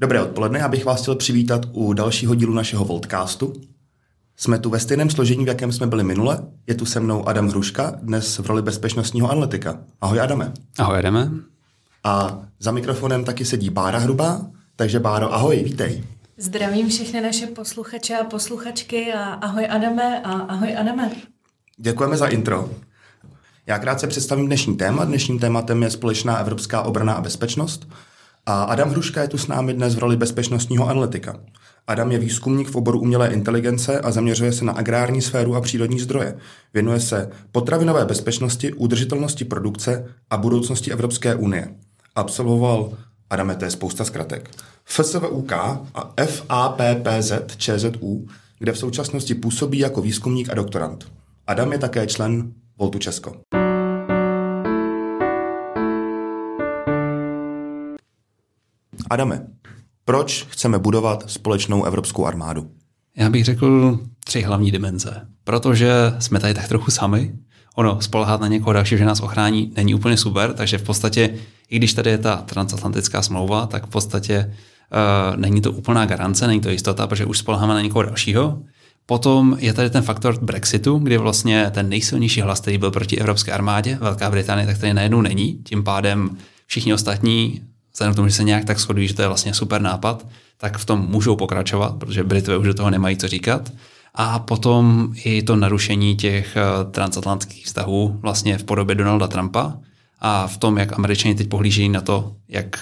Dobré odpoledne, já bych vás chtěl přivítat u dalšího dílu našeho Voltcastu. Jsme tu ve stejném složení, v jakém jsme byli minule. Je tu se mnou Adam Hruška, dnes v roli bezpečnostního analytika. Ahoj Adame. Ahoj Adame. A za mikrofonem taky sedí Bára Hrubá, takže Báro, ahoj, vítej. Zdravím všechny naše posluchače a posluchačky a ahoj Adame a ahoj Adame. Děkujeme za intro. Já krátce představím dnešní téma. Dnešním tématem je společná evropská obrana a bezpečnost. A Adam Hruška je tu s námi dnes v roli bezpečnostního analytika. Adam je výzkumník v oboru umělé inteligence a zaměřuje se na agrární sféru a přírodní zdroje. Věnuje se potravinové bezpečnosti, udržitelnosti produkce a budoucnosti Evropské unie. Absolvoval, Adame, to je spousta zkratek, FSVUK a FAPPZ ČZU, kde v současnosti působí jako výzkumník a doktorant. Adam je také člen Voltu Česko. Adame, proč chceme budovat společnou evropskou armádu? Já bych řekl tři hlavní dimenze. Protože jsme tady tak trochu sami. Ono, spolehat na někoho dalšího, že nás ochrání, není úplně super, takže v podstatě, i když tady je ta transatlantická smlouva, tak v podstatě uh, není to úplná garance, není to jistota, protože už spoleháme na někoho dalšího. Potom je tady ten faktor Brexitu, kdy vlastně ten nejsilnější hlas, který byl proti evropské armádě, Velká Británie, tak tady najednou není. Tím pádem všichni ostatní vzhledem k tomu, že se nějak tak shodují, že to je vlastně super nápad, tak v tom můžou pokračovat, protože Britové už do toho nemají co říkat. A potom i to narušení těch eh, transatlantských vztahů vlastně v podobě Donalda Trumpa a v tom, jak američani teď pohlížejí na to, jak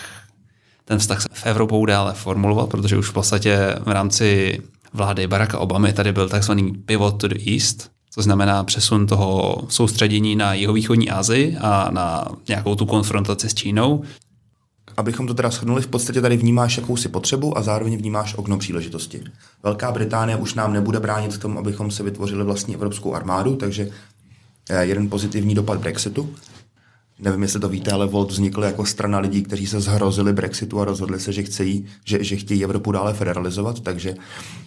ten vztah se v Evropou dále formulovat, protože už v podstatě v rámci vlády Baracka Obamy tady byl takzvaný pivot to the east, co znamená přesun toho soustředění na jihovýchodní Asii a na nějakou tu konfrontaci s Čínou, abychom to teda shrnuli, v podstatě tady vnímáš jakousi potřebu a zároveň vnímáš okno příležitosti. Velká Británie už nám nebude bránit v tom, abychom se vytvořili vlastní evropskou armádu, takže eh, jeden pozitivní dopad Brexitu. Nevím, jestli to víte, ale Volt vznikl jako strana lidí, kteří se zhrozili Brexitu a rozhodli se, že, chcejí, že, že chtějí Evropu dále federalizovat, takže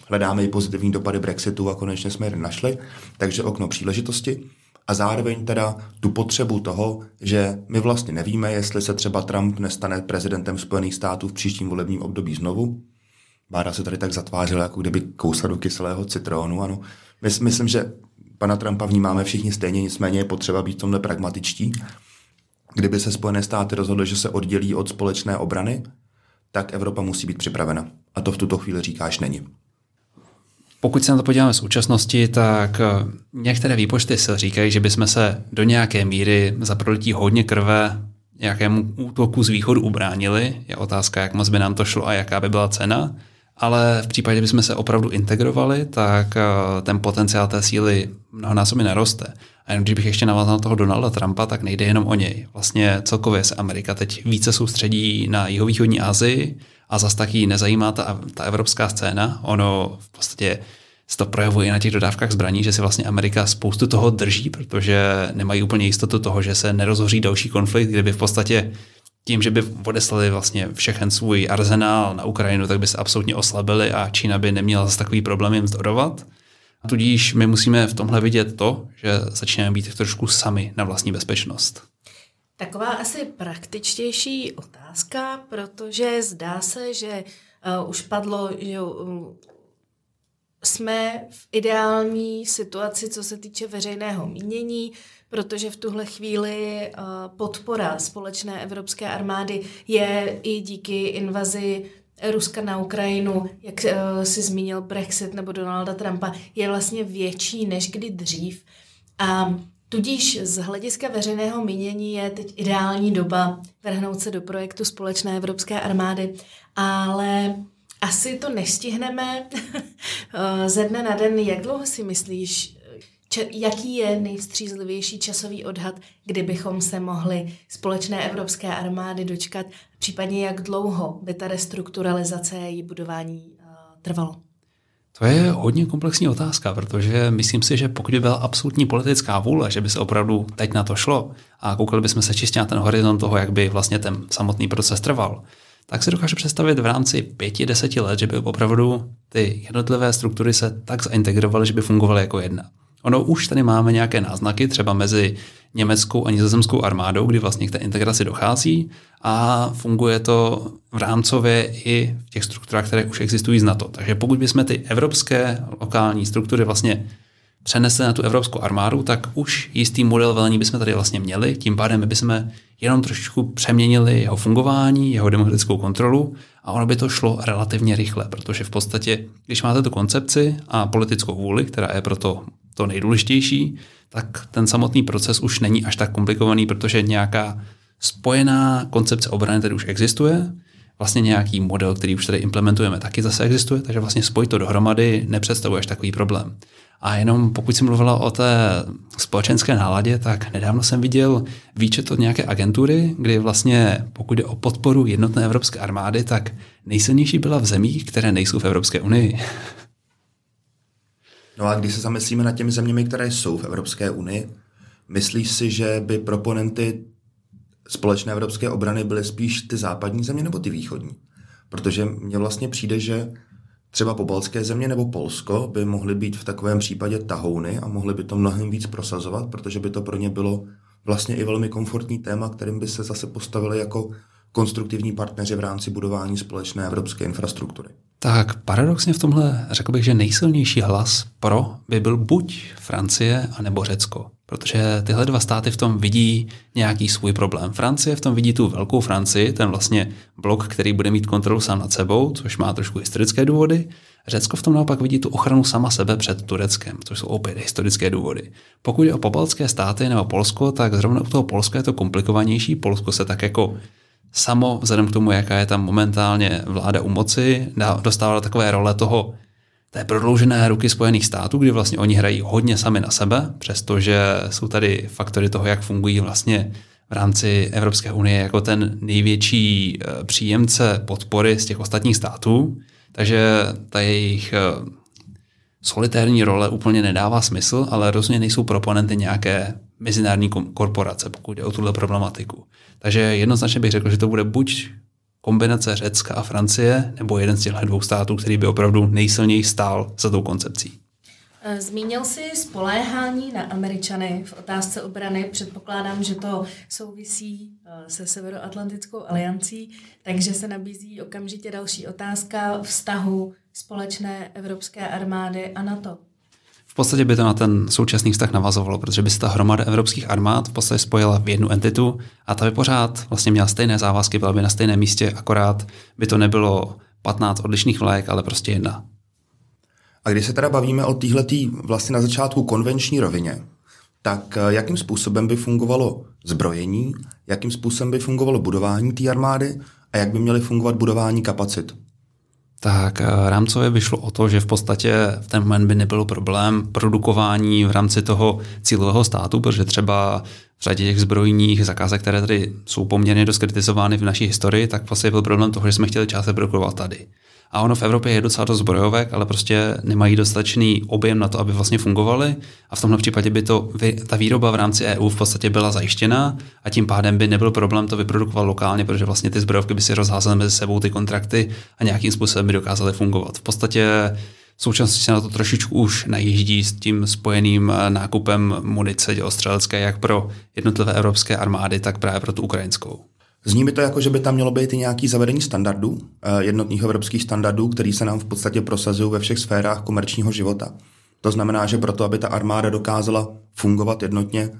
hledáme i pozitivní dopady Brexitu a konečně jsme je našli. Takže okno příležitosti a zároveň teda tu potřebu toho, že my vlastně nevíme, jestli se třeba Trump nestane prezidentem Spojených států v příštím volebním období znovu. Bára se tady tak zatvářila, jako kdyby kousla do kyselého citronu. Ano. My, myslím, že pana Trumpa vnímáme všichni stejně, nicméně je potřeba být v tomhle pragmatičtí. Kdyby se Spojené státy rozhodly, že se oddělí od společné obrany, tak Evropa musí být připravena. A to v tuto chvíli říkáš není. Pokud se na to podíváme v současnosti, tak eh, některé výpočty se říkají, že bychom se do nějaké míry za prolití hodně krve nějakému útoku z východu ubránili. Je otázka, jak moc by nám to šlo a jaká by byla cena. Ale v případě, kdybychom se opravdu integrovali, tak eh, ten potenciál té síly mnohonásobně naroste. A jenom když bych ještě navázal na toho Donalda Trumpa, tak nejde jenom o něj. Vlastně celkově se Amerika teď více soustředí na jihovýchodní Asii a zase taky nezajímá ta, ta evropská scéna. Ono v podstatě se to projevuje na těch dodávkách zbraní, že si vlastně Amerika spoustu toho drží, protože nemají úplně jistotu toho, že se nerozhoří další konflikt, kde by v podstatě tím, že by odeslali vlastně všechen svůj arzenál na Ukrajinu, tak by se absolutně oslabili a Čína by neměla zase takový problém jim zdorovat. Tudíž my musíme v tomhle vidět to, že začínáme být trošku sami na vlastní bezpečnost. Taková asi praktičtější otázka, protože zdá se, že uh, už padlo, že uh, jsme v ideální situaci, co se týče veřejného mínění, protože v tuhle chvíli uh, podpora společné evropské armády je i díky invazi Ruska na Ukrajinu, jak uh, si zmínil Brexit nebo Donalda Trumpa, je vlastně větší než kdy dřív. A Tudíž z hlediska veřejného mínění je teď ideální doba vrhnout se do projektu společné evropské armády, ale asi to nestihneme ze dne na den. Jak dlouho si myslíš, jaký je nejvstřízlivější časový odhad, kdybychom se mohli společné evropské armády dočkat, případně jak dlouho by ta restrukturalizace její budování uh, trvalo? To je hodně komplexní otázka, protože myslím si, že pokud by byla absolutní politická vůle, že by se opravdu teď na to šlo a koukali bychom se čistě na ten horizont toho, jak by vlastně ten samotný proces trval, tak si dokážu představit v rámci pěti, deseti let, že by opravdu ty jednotlivé struktury se tak zaintegrovaly, že by fungovaly jako jedna. Ono už tady máme nějaké náznaky, třeba mezi německou a nizozemskou armádou, kdy vlastně k té integraci dochází a funguje to v rámcově i v těch strukturách, které už existují z NATO. Takže pokud bychom ty evropské lokální struktury vlastně přenesli na tu evropskou armádu, tak už jistý model velení bychom tady vlastně měli, tím pádem bychom jenom trošičku přeměnili jeho fungování, jeho demokratickou kontrolu a ono by to šlo relativně rychle, protože v podstatě, když máte tu koncepci a politickou vůli, která je proto to nejdůležitější, tak ten samotný proces už není až tak komplikovaný, protože nějaká spojená koncepce obrany tady už existuje, vlastně nějaký model, který už tady implementujeme, taky zase existuje, takže vlastně spojit to dohromady nepředstavuje až takový problém. A jenom pokud jsem mluvila o té společenské náladě, tak nedávno jsem viděl výčet od nějaké agentury, kdy vlastně pokud jde o podporu jednotné evropské armády, tak nejsilnější byla v zemích, které nejsou v Evropské unii. No a když se zamyslíme nad těmi zeměmi, které jsou v Evropské unii, myslíš si, že by proponenty společné evropské obrany byly spíš ty západní země nebo ty východní? Protože mně vlastně přijde, že třeba pobalské země nebo Polsko by mohly být v takovém případě tahouny a mohly by to mnohem víc prosazovat, protože by to pro ně bylo vlastně i velmi komfortní téma, kterým by se zase postavili jako konstruktivní partneři v rámci budování společné evropské infrastruktury. Tak paradoxně v tomhle řekl bych, že nejsilnější hlas pro by byl buď Francie, anebo Řecko. Protože tyhle dva státy v tom vidí nějaký svůj problém. Francie v tom vidí tu velkou Francii, ten vlastně blok, který bude mít kontrolu sám nad sebou, což má trošku historické důvody. Řecko v tom naopak vidí tu ochranu sama sebe před Tureckem, což jsou opět historické důvody. Pokud je o pobaltské státy nebo Polsko, tak zrovna u toho Polska je to komplikovanější. Polsko se tak jako samo, vzhledem k tomu, jaká je tam momentálně vláda u moci, dostávalo takové role toho té prodloužené ruky Spojených států, kdy vlastně oni hrají hodně sami na sebe, přestože jsou tady faktory toho, jak fungují vlastně v rámci Evropské unie jako ten největší eh, příjemce podpory z těch ostatních států. Takže ta jejich eh, solitérní role úplně nedává smysl, ale rozhodně nejsou proponenty nějaké mezinárodní korporace, pokud jde o tuhle problematiku. Takže jednoznačně bych řekl, že to bude buď kombinace Řecka a Francie, nebo jeden z těchto dvou států, který by opravdu nejsilněji stál za tou koncepcí. Eh, zmínil jsi spoléhání na Američany v otázce obrany. Předpokládám, že to souvisí eh, se Severoatlantickou aliancí, takže se nabízí okamžitě další otázka vztahu společné evropské armády a NATO. V podstatě by to na ten současný vztah navazovalo, protože by se ta hromada evropských armád v podstatě spojila v jednu entitu a ta by pořád vlastně měla stejné závazky, byla by na stejném místě, akorát by to nebylo 15 odlišných vlajek, ale prostě jedna. A když se teda bavíme o téhletý vlastně na začátku konvenční rovině, tak eh, jakým způsobem by fungovalo zbrojení, jakým způsobem by fungovalo budování té armády a jak by měly fungovat budování kapacit? tak eh, rámcově vyšlo o to, že v podstatě v ten moment by nebyl problém produkování v rámci toho cílového státu, protože třeba v řadě těch zbrojních zakázek, které tady jsou poměrně dost kritizovány v naší historii, tak vlastně byl problém toho, že jsme chtěli část produkovat tady. A ono v Evropě je docela dost zbrojovek, ale prostě nemají dostatečný objem na to, aby vlastně fungovaly. A v tomhle případě by to, ta výroba v rámci EU v podstatě byla zajištěna a tím pádem by nebyl problém to vyprodukovat lokálně, protože vlastně ty zbrojovky by si rozházaly mezi sebou ty kontrakty a nějakým způsobem by dokázaly fungovat. V podstatě v současnosti se na to trošičku už najíždí s tím spojeným eh, nákupem munice dělostřelecké jak pro jednotlivé evropské armády, tak právě pro tu ukrajinskou. Zní mi to jako, že by tam mělo být i nějaký zavedení standardů, eh, jednotných evropských standardů, který se nám v podstatě prosazují ve všech sférách komerčního života. To znamená, že proto, aby ta armáda dokázala fungovat jednotně,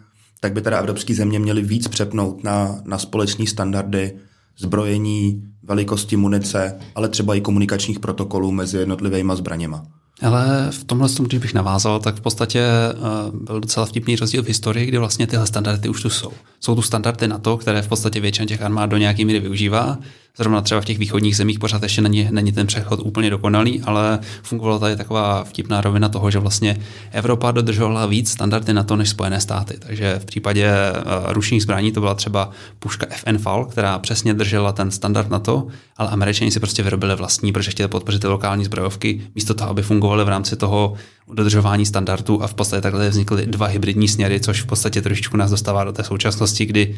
tak by teda evropské země měly víc přepnout na, na společné standardy zbrojení, velikosti munice, ale třeba i komunikačních protokolů mezi jednotlivými zbraněma. Ale v tomhle, když bych navázal, tak v podstatě uh, byl docela vtipný rozdíl v historii, kdy vlastně tyhle standardy už tu jsou. Jsou tu standardy na to, které v podstatě většina těch armád do nějaké míry využívá Zrovna třeba v těch východních zemích pořád ještě není, není ten přechod úplně dokonalý, ale fungovala tady taková vtipná rovina toho, že vlastně Evropa dodržovala víc standardy na to než Spojené státy. Takže v případě uh, ručních zbraní to byla třeba puška FN FAL, která přesně držela ten standard na to, ale američani si prostě vyrobili vlastní, protože chtěli podpořit lokální zbrojovky, místo toho, aby fungovaly v rámci toho dodržování standardů a v podstatě takhle vznikly dva hybridní směry, což v podstatě trošičku nás dostává do té současnosti, kdy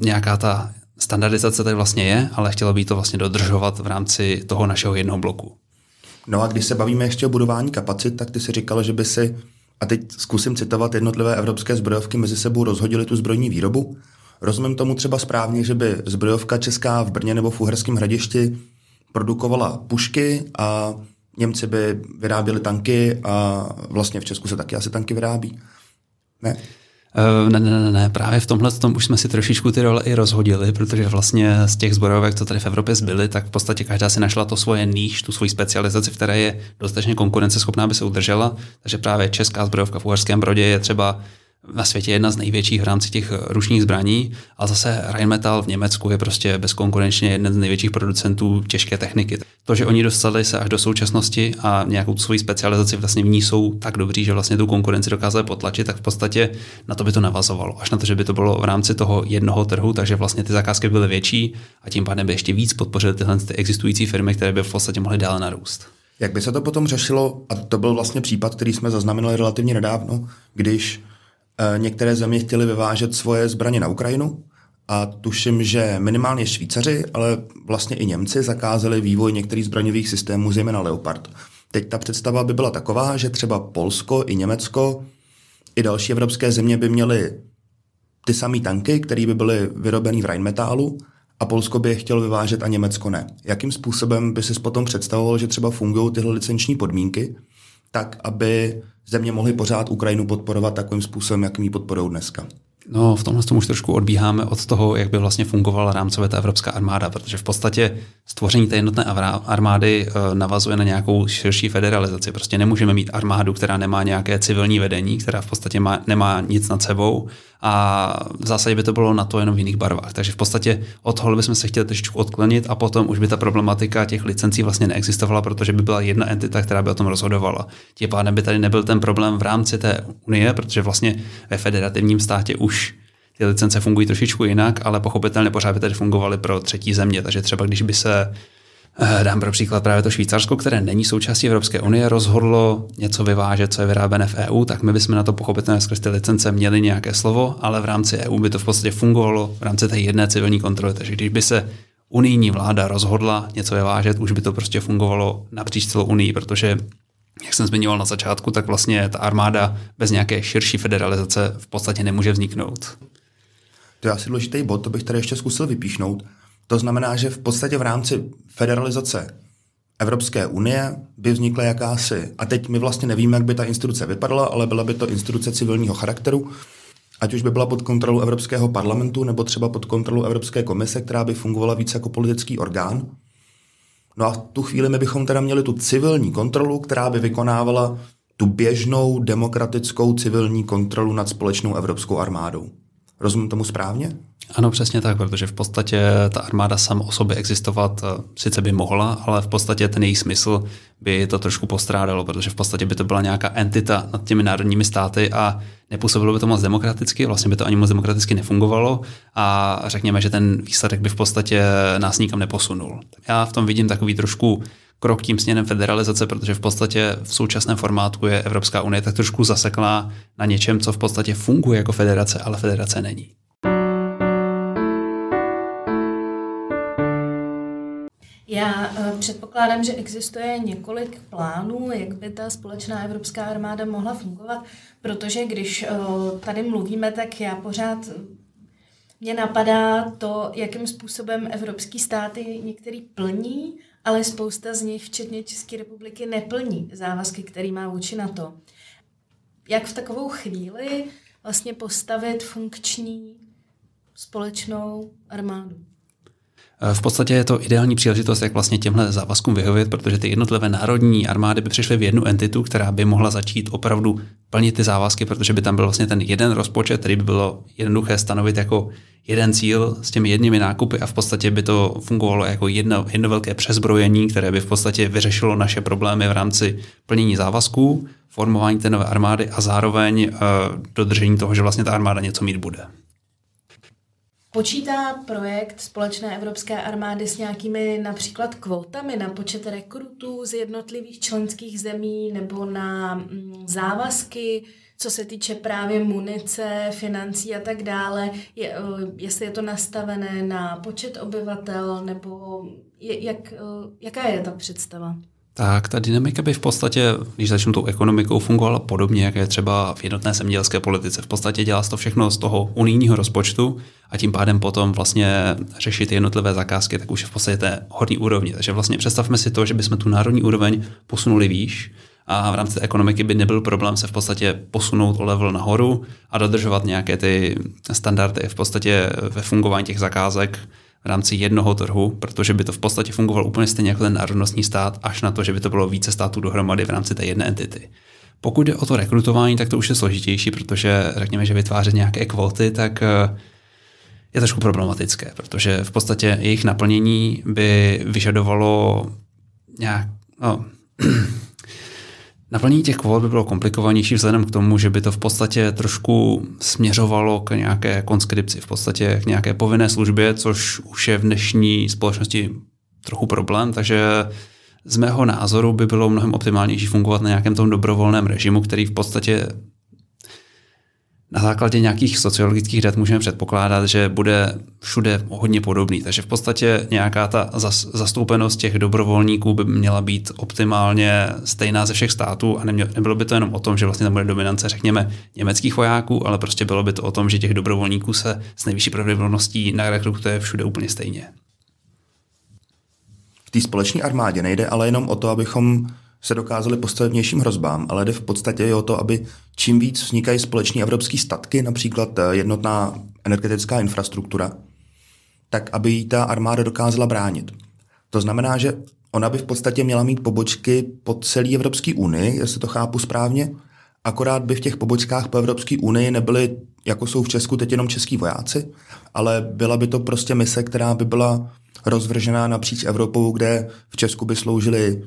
nějaká ta standardizace tady vlastně je, ale chtělo by to vlastně dodržovat v rámci toho našeho jednoho bloku. No a když se bavíme ještě o budování kapacit, tak ty si říkal, že by si a teď zkusím citovat jednotlivé evropské zbrojovky mezi sebou rozhodili tu zbrojní výrobu. Rozumím tomu třeba správně, že by zbrojovka česká v Brně nebo v Uherském hradišti produkovala pušky a Němci by vyráběli tanky a vlastně v Česku se taky asi tanky vyrábí. Ne? Uh, ne, ne, ne, ne, právě v tomhle tom už jsme si trošičku ty role i rozhodili, protože vlastně z těch zborovek, co tady v Evropě zbyly, tak v podstatě každá si našla to svoje níž, tu svoji specializaci, v které je dostatečně konkurenceschopná, aby se udržela. Takže právě česká zbrojovka v Uherském Brodě je třeba na světě jedna z největších v rámci těch ručních zbraní a zase Rheinmetall v Německu je prostě bezkonkurenčně jeden z největších producentů těžké techniky. To, že oni dostali se až do současnosti a nějakou svoji specializaci vlastně v ní jsou tak dobří, že vlastně tu konkurenci dokázali potlačit, tak v podstatě na to by to navazovalo. Až na to, že by to bylo v rámci toho jednoho trhu, takže vlastně ty zakázky byly větší a tím pádem by ještě víc podpořili tyhle ty existující firmy, které by v podstatě mohly dále narůst. Jak by se to potom řešilo, a to byl vlastně případ, který jsme zaznamenali relativně nedávno, když Eh, některé země chtěly vyvážet svoje zbraně na Ukrajinu a tuším, že minimálně Švýcaři, ale vlastně i Němci zakázali vývoj některých zbraňových systémů, zejména Leopard. Teď ta představa by byla taková, že třeba Polsko i Německo i další evropské země by měly ty samé tanky, které by byly vyrobeny v Rheinmetallu a Polsko by je chtělo vyvážet a Německo ne. Jakým způsobem by si potom představoval, že třeba fungují tyhle licenční podmínky, tak aby země mohly pořád Ukrajinu podporovat takovým způsobem, jakým ji podporují dneska. No, v tomhle tomu už trošku odbíháme od toho, jak by vlastně fungovala rámcově ta evropská armáda, protože v podstatě stvoření té jednotné armády eh, navazuje na nějakou širší federalizaci. Prostě nemůžeme mít armádu, která nemá nějaké civilní vedení, která v podstatě má, nemá nic nad sebou a v zásadě by to bylo na to jenom v jiných barvách. Takže v podstatě od toho bychom se chtěli trošičku odklonit a potom už by ta problematika těch licencí vlastně neexistovala, protože by byla jedna entita, která by o tom rozhodovala. Tím pádem by tady nebyl ten problém v rámci té unie, protože vlastně ve federativním státě už ty licence fungují trošičku jinak, ale pochopitelně pořád by tady fungovaly pro třetí země. Takže třeba když by se dám pro příklad právě to Švýcarsko, které není součástí Evropské unie, rozhodlo něco vyvážet, co je vyráběné v EU, tak my bychom na to pochopitelně skrz ty licence měli nějaké slovo, ale v rámci EU by to v podstatě fungovalo v rámci té jedné civilní kontroly. Takže když by se unijní vláda rozhodla něco vyvážet, už by to prostě fungovalo napříč celou unii, protože jak jsem zmiňoval na začátku, tak vlastně ta armáda bez nějaké širší federalizace v podstatě nemůže vzniknout. To je asi důležitý bod, to bych tady ještě zkusil vypíšnout. To znamená, že v podstatě v rámci federalizace Evropské unie by vznikla jakási, a teď my vlastně nevíme, jak by ta instituce vypadala, ale byla by to instituce civilního charakteru, ať už by byla pod kontrolou Evropského parlamentu nebo třeba pod kontrolou Evropské komise, která by fungovala více jako politický orgán. No a v tu chvíli my bychom teda měli tu civilní kontrolu, která by vykonávala tu běžnou demokratickou civilní kontrolu nad společnou evropskou armádou. Rozumím tomu správně? Ano, přesně tak, protože v podstatě ta armáda sama o sobě existovat eh, sice by mohla, ale v podstatě ten její smysl by to trošku postrádalo, protože v podstatě by to byla nějaká entita nad těmi národními státy a nepůsobilo by to moc demokraticky, vlastně by to ani moc demokraticky nefungovalo a řekněme, že ten výsledek by v podstatě nás nikam neposunul. Já v tom vidím takový trošku krok tím směrem federalizace, protože v podstatě v současném formátu je Evropská unie tak trošku zaseklá na něčem, co v podstatě funguje jako federace, ale federace není. Já uh, předpokládám, že existuje několik plánů, jak by ta společná evropská armáda mohla fungovat, protože když uh, tady mluvíme, tak já pořád mě napadá to, jakým způsobem evropský státy některý plní, ale spousta z nich, včetně České republiky, neplní závazky, který má vůči NATO. Jak v takovou chvíli vlastně postavit funkční společnou armádu? Eh, v podstatě je to ideální příležitost, jak vlastně těmhle závazkům vyhovět, protože ty jednotlivé národní armády by přišly v jednu entitu, která by mohla začít opravdu plnit ty závazky, protože by tam byl vlastně ten jeden rozpočet, který by bylo jednoduché stanovit jako jeden cíl s těmi jednými nákupy a v podstatě by to fungovalo jako jedno, jedno velké přezbrojení, které by v podstatě vyřešilo naše problémy v rámci plnění závazků, formování té nové armády a zároveň uh, dodržení toho, že vlastně ta armáda něco mít bude. Počítá projekt společné evropské armády s nějakými například kvótami na počet rekrutů z jednotlivých členských zemí nebo na mm, závazky, co se týče právě munice, financí a tak dále, je, eh, jestli je to nastavené na počet obyvatel nebo je, jak, eh, jaká je ta představa? Tak ta dynamika by v podstatě, když začnu tou ekonomikou, fungovala podobně, jak je třeba v jednotné zemědělské politice. V podstatě dělá to všechno z toho unijního rozpočtu a tím pádem potom vlastně řešit jednotlivé zakázky, tak už je v podstatě té horní úrovni. Takže vlastně představme si to, že bychom tu národní úroveň posunuli výš a v rámci té ekonomiky by nebyl problém se v podstatě posunout o level nahoru a dodržovat nějaké ty standardy v podstatě ve fungování těch zakázek v rámci jednoho trhu, protože by to v podstatě fungovalo úplně stejně jako ten národnostní stát, až na to, že by to bylo více států dohromady v rámci té jedné entity. Pokud jde o to rekrutování, tak to už je složitější, protože řekněme, že vytvářet nějaké kvóty, tak eh, je trošku problematické, protože v podstatě jejich naplnění by vyžadovalo nějak, no, Naplnění těch kvót by bylo komplikovanější vzhledem k tomu, že by to v podstatě trošku směřovalo k nějaké konskripci, v podstatě k nějaké povinné službě, což už je v dnešní společnosti trochu problém, takže z mého názoru by bylo mnohem optimálnější fungovat na nějakém tom dobrovolném režimu, který v podstatě na základě nějakých sociologických dat můžeme předpokládat, že bude všude hodně podobný. Takže v podstatě nějaká ta zastoupenost těch dobrovolníků by měla být optimálně stejná ze všech států a nebylo by to jenom o tom, že vlastně tam bude dominance, řekněme, německých vojáků, ale prostě bylo by to o tom, že těch dobrovolníků se s nejvyšší pravděpodobností narekrutuje všude úplně stejně. V té společné armádě nejde ale jenom o to, abychom se dokázali postavit vnějším hrozbám, ale jde v podstatě i o to, aby čím víc vznikají společné evropské statky, například eh, jednotná energetická infrastruktura, tak aby jí ta armáda dokázala bránit. To znamená, že ona by v podstatě měla mít pobočky po celé Evropské unii, jestli to chápu správně, akorát by v těch pobočkách po Evropské unii nebyly, jako jsou v Česku teď jenom český vojáci, ale byla by to prostě mise, která by byla rozvržená napříč Evropou, kde v Česku by sloužili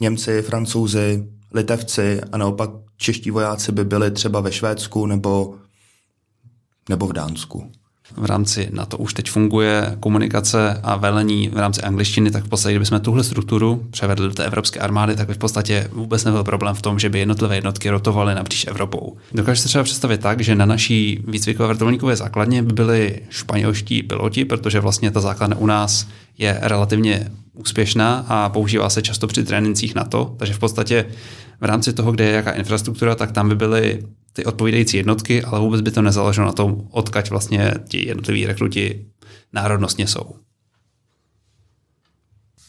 Němci, Francouzi, Litevci a naopak čeští vojáci by byli třeba ve Švédsku nebo, nebo v Dánsku. V rámci na to už teď funguje komunikace a velení v rámci angličtiny, tak v podstatě, kdybychom tuhle strukturu převedli do té evropské armády, tak by v podstatě vůbec nebyl problém v tom, že by jednotlivé jednotky rotovaly napříč Evropou. Dokážete se třeba představit tak, že na naší výcvikové vrtulníkové základně by byli španělští piloti, protože vlastně ta základna u nás je relativně úspěšná a používá se často při trénincích na to, takže v podstatě v rámci toho, kde je jaká infrastruktura, tak tam by byly ty odpovídající jednotky, ale vůbec by to nezáleželo na tom, odkaď vlastně ti jednotliví rekruti národnostně jsou.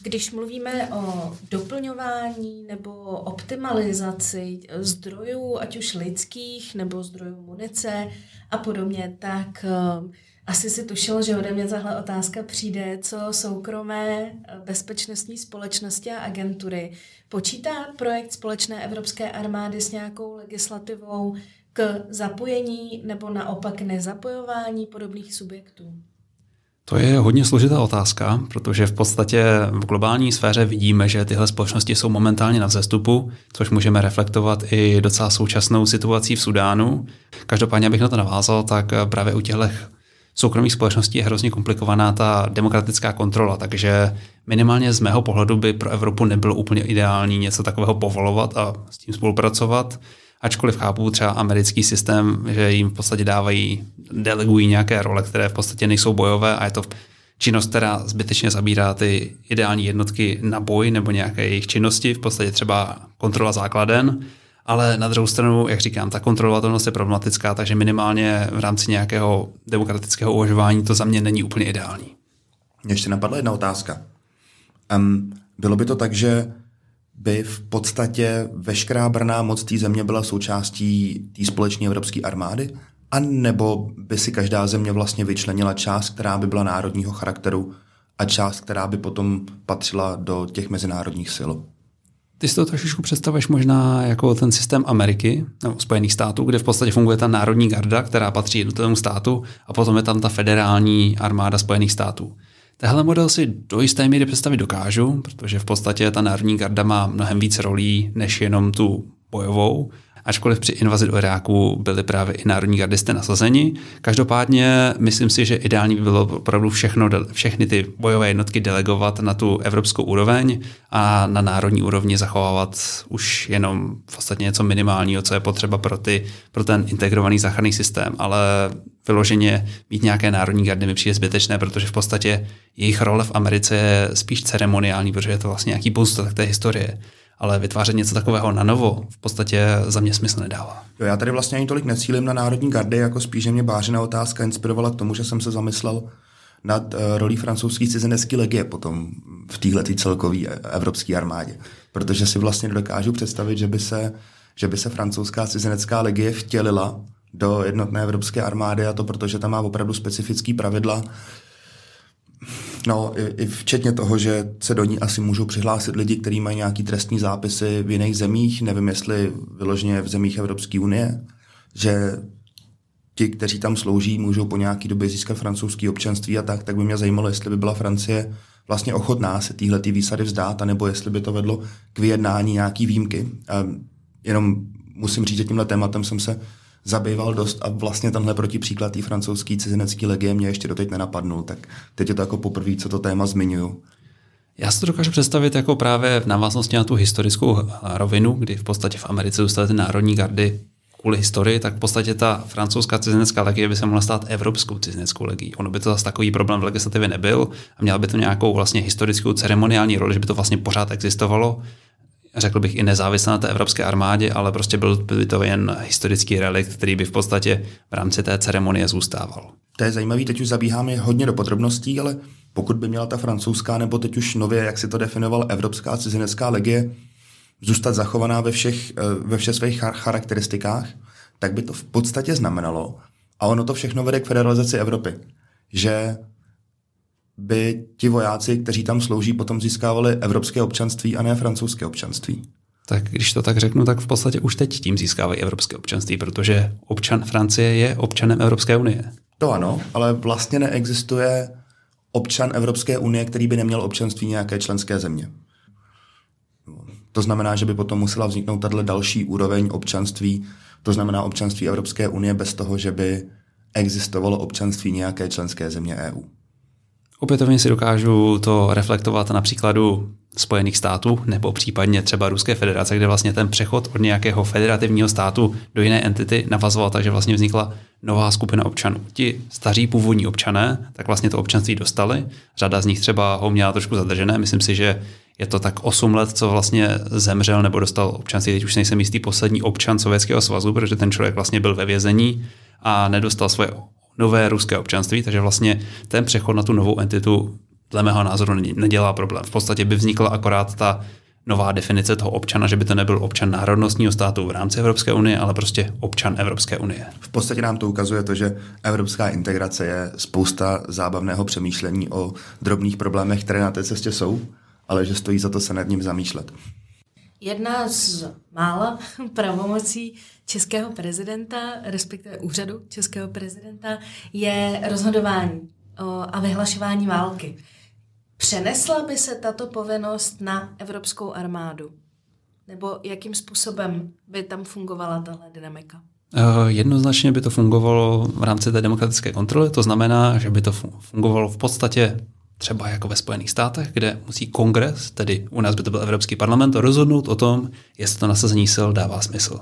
Když mluvíme o doplňování nebo optimalizaci zdrojů, ať už lidských nebo zdrojů munice a podobně, tak uh, asi si tušil, že ode mě tahle otázka přijde, co soukromé bezpečnostní společnosti a agentury. Počítá projekt společné evropské armády s nějakou legislativou k zapojení nebo naopak nezapojování podobných subjektů? To je hodně složitá otázka, protože v podstatě v globální sféře vidíme, že tyhle společnosti jsou momentálně na vzestupu, což můžeme reflektovat i docela současnou situací v Sudánu. Každopádně, abych na to navázal, tak právě u těchto soukromých společností je hrozně komplikovaná ta demokratická kontrola, takže minimálně z mého pohledu by pro Evropu nebylo úplně ideální něco takového povolovat a s tím spolupracovat. Ačkoliv chápu třeba americký systém, že jim v podstatě dávají, delegují nějaké role, které v podstatě nejsou bojové a je to činnost, která zbytečně zabírá ty ideální jednotky na boj nebo nějaké jejich činnosti, v podstatě třeba kontrola základen, ale na druhou stranu, jak říkám, ta kontrolovatelnost je problematická, takže minimálně v rámci nějakého demokratického uvažování to za mě není úplně ideální. Ještě napadla jedna otázka. Um, bylo by to tak, že by v podstatě veškerá brná moc té země byla součástí té společné evropské armády? A nebo by si každá země vlastně vyčlenila část, která by byla národního charakteru a část, která by potom patřila do těch mezinárodních sil? Ty si to trošičku představuješ možná jako ten systém Ameriky nebo Spojených států, kde v podstatě funguje ta národní garda, která patří jednotlivému státu a potom je tam ta federální armáda Spojených států. Tehle model si do jisté míry představit dokážu, protože v podstatě ta národní garda má mnohem víc rolí než jenom tu bojovou ačkoliv při invazi do Iráku byly právě i národní gardisté nasazeni. Každopádně myslím si, že ideální by bylo opravdu všechno, všechny ty bojové jednotky delegovat na tu evropskou úroveň a na národní úrovni zachovávat už jenom v podstatě něco minimálního, co je potřeba pro, ty, pro ten integrovaný záchranný systém. Ale vyloženě mít nějaké národní gardy mi přijde zbytečné, protože v podstatě jejich role v Americe je spíš ceremoniální, protože je to vlastně nějaký pozůstatek té historie ale vytvářet něco takového na novo v podstatě za mě smysl nedává. Jo, já tady vlastně ani tolik necílím na Národní gardy, jako spíš, že mě bářená otázka inspirovala k tomu, že jsem se zamyslel nad uh, rolí francouzské cizinecké legie potom v téhle celkové evropské armádě. Protože si vlastně dokážu představit, že by se, že by se francouzská cizinecká legie vtělila do jednotné evropské armády a to protože tam má opravdu specifický pravidla, No, i, i včetně toho, že se do ní asi můžou přihlásit lidi, kteří mají nějaký trestní zápisy v jiných zemích, nevím, jestli vyloženě v zemích Evropské unie, že ti, kteří tam slouží, můžou po nějaké době získat francouzské občanství a tak, tak by mě zajímalo, jestli by byla Francie vlastně ochotná se tyhle ty výsady vzdát, anebo jestli by to vedlo k vyjednání nějaký výjimky. A jenom musím říct, že tímhle tématem jsem se zabýval dost a vlastně tenhle protipříklad té francouzské cizinecké legie mě ještě doteď nenapadnul, tak teď je to jako poprvé, co to téma zmiňuju. Já si to dokážu představit jako právě v návaznosti na tu historickou rovinu, kdy v podstatě v Americe zůstaly ty národní gardy kvůli historii, tak v podstatě ta francouzská cizinecká legie by se mohla stát evropskou cizineckou legií. Ono by to zase takový problém v legislativě nebyl a měla by to nějakou vlastně historickou ceremoniální roli, že by to vlastně pořád existovalo řekl bych i nezávisle na té evropské armádě, ale prostě byl by to jen historický relikt, který by v podstatě v rámci té ceremonie zůstával. To je zajímavý, teď už zabíháme hodně do podrobností, ale pokud by měla ta francouzská nebo teď už nově, jak si to definoval, evropská cizinecká legie, zůstat zachovaná ve všech, eh, ve všech svých charakteristikách, tak by to v podstatě znamenalo, a ono to všechno vede k federalizaci Evropy, že by ti vojáci, kteří tam slouží, potom získávali evropské občanství a ne francouzské občanství. Tak když to tak řeknu, tak v podstatě už teď tím získávají evropské občanství, protože občan Francie je občanem Evropské unie. To ano, ale vlastně neexistuje občan Evropské unie, který by neměl občanství nějaké členské země. To znamená, že by potom musela vzniknout tato další úroveň občanství, to znamená občanství Evropské unie bez toho, že by existovalo občanství nějaké členské země EU. Opětovně si dokážu to reflektovat na příkladu Spojených států nebo případně třeba Ruské federace, kde vlastně ten přechod od nějakého federativního státu do jiné entity navazoval tak, že vlastně vznikla nová skupina občanů. Ti staří původní občané tak vlastně to občanství dostali. Řada z nich třeba ho měla trošku zadržené. Myslím si, že je to tak 8 let, co vlastně zemřel nebo dostal občanství. Teď už nejsem jistý poslední občan Sovětského svazu, protože ten člověk vlastně byl ve vězení a nedostal svoje nové ruské občanství, takže vlastně ten přechod na tu novou entitu dle mého názoru nedělá problém. V podstatě by vznikla akorát ta nová definice toho občana, že by to nebyl občan národnostního státu v rámci Evropské unie, ale prostě občan Evropské unie. V podstatě nám to ukazuje to, že evropská integrace je spousta zábavného přemýšlení o drobných problémech, které na té cestě jsou, ale že stojí za to se nad ním zamýšlet. Jedna z mála pravomocí českého prezidenta, respektive úřadu českého prezidenta, je rozhodování a vyhlašování války. Přenesla by se tato povinnost na evropskou armádu? Nebo jakým způsobem by tam fungovala tahle dynamika? Eh, jednoznačně by to fungovalo v rámci té demokratické kontroly, to znamená, že by to fungovalo v podstatě třeba jako ve Spojených státech, kde musí kongres, tedy u nás by to byl Evropský parlament, rozhodnout o tom, jestli to nasazení sil dává smysl.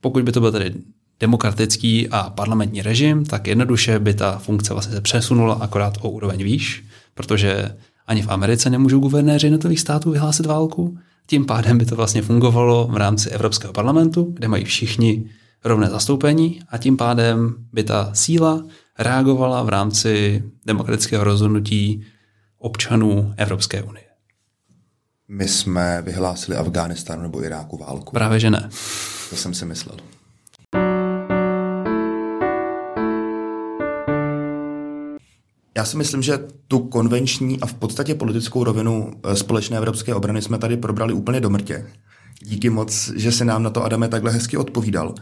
Pokud by to byl tedy demokratický a parlamentní režim, tak jednoduše by ta funkce vlastně se přesunula akorát o úroveň výš, protože ani v Americe nemůžou guvernéři jednotlivých států vyhlásit válku. Tím pádem by to vlastně fungovalo v rámci Evropského parlamentu, kde mají všichni rovné zastoupení a tím pádem by ta síla reagovala v rámci demokratického rozhodnutí občanů Evropské unie. My jsme vyhlásili Afghánistánu nebo Iráku válku. Právě že ne. To jsem si myslel. Já si myslím, že tu konvenční a v podstatě politickou rovinu eh, společné evropské obrany jsme tady probrali úplně do mrtě. Díky moc, že se nám na to Adame takhle hezky odpovídal.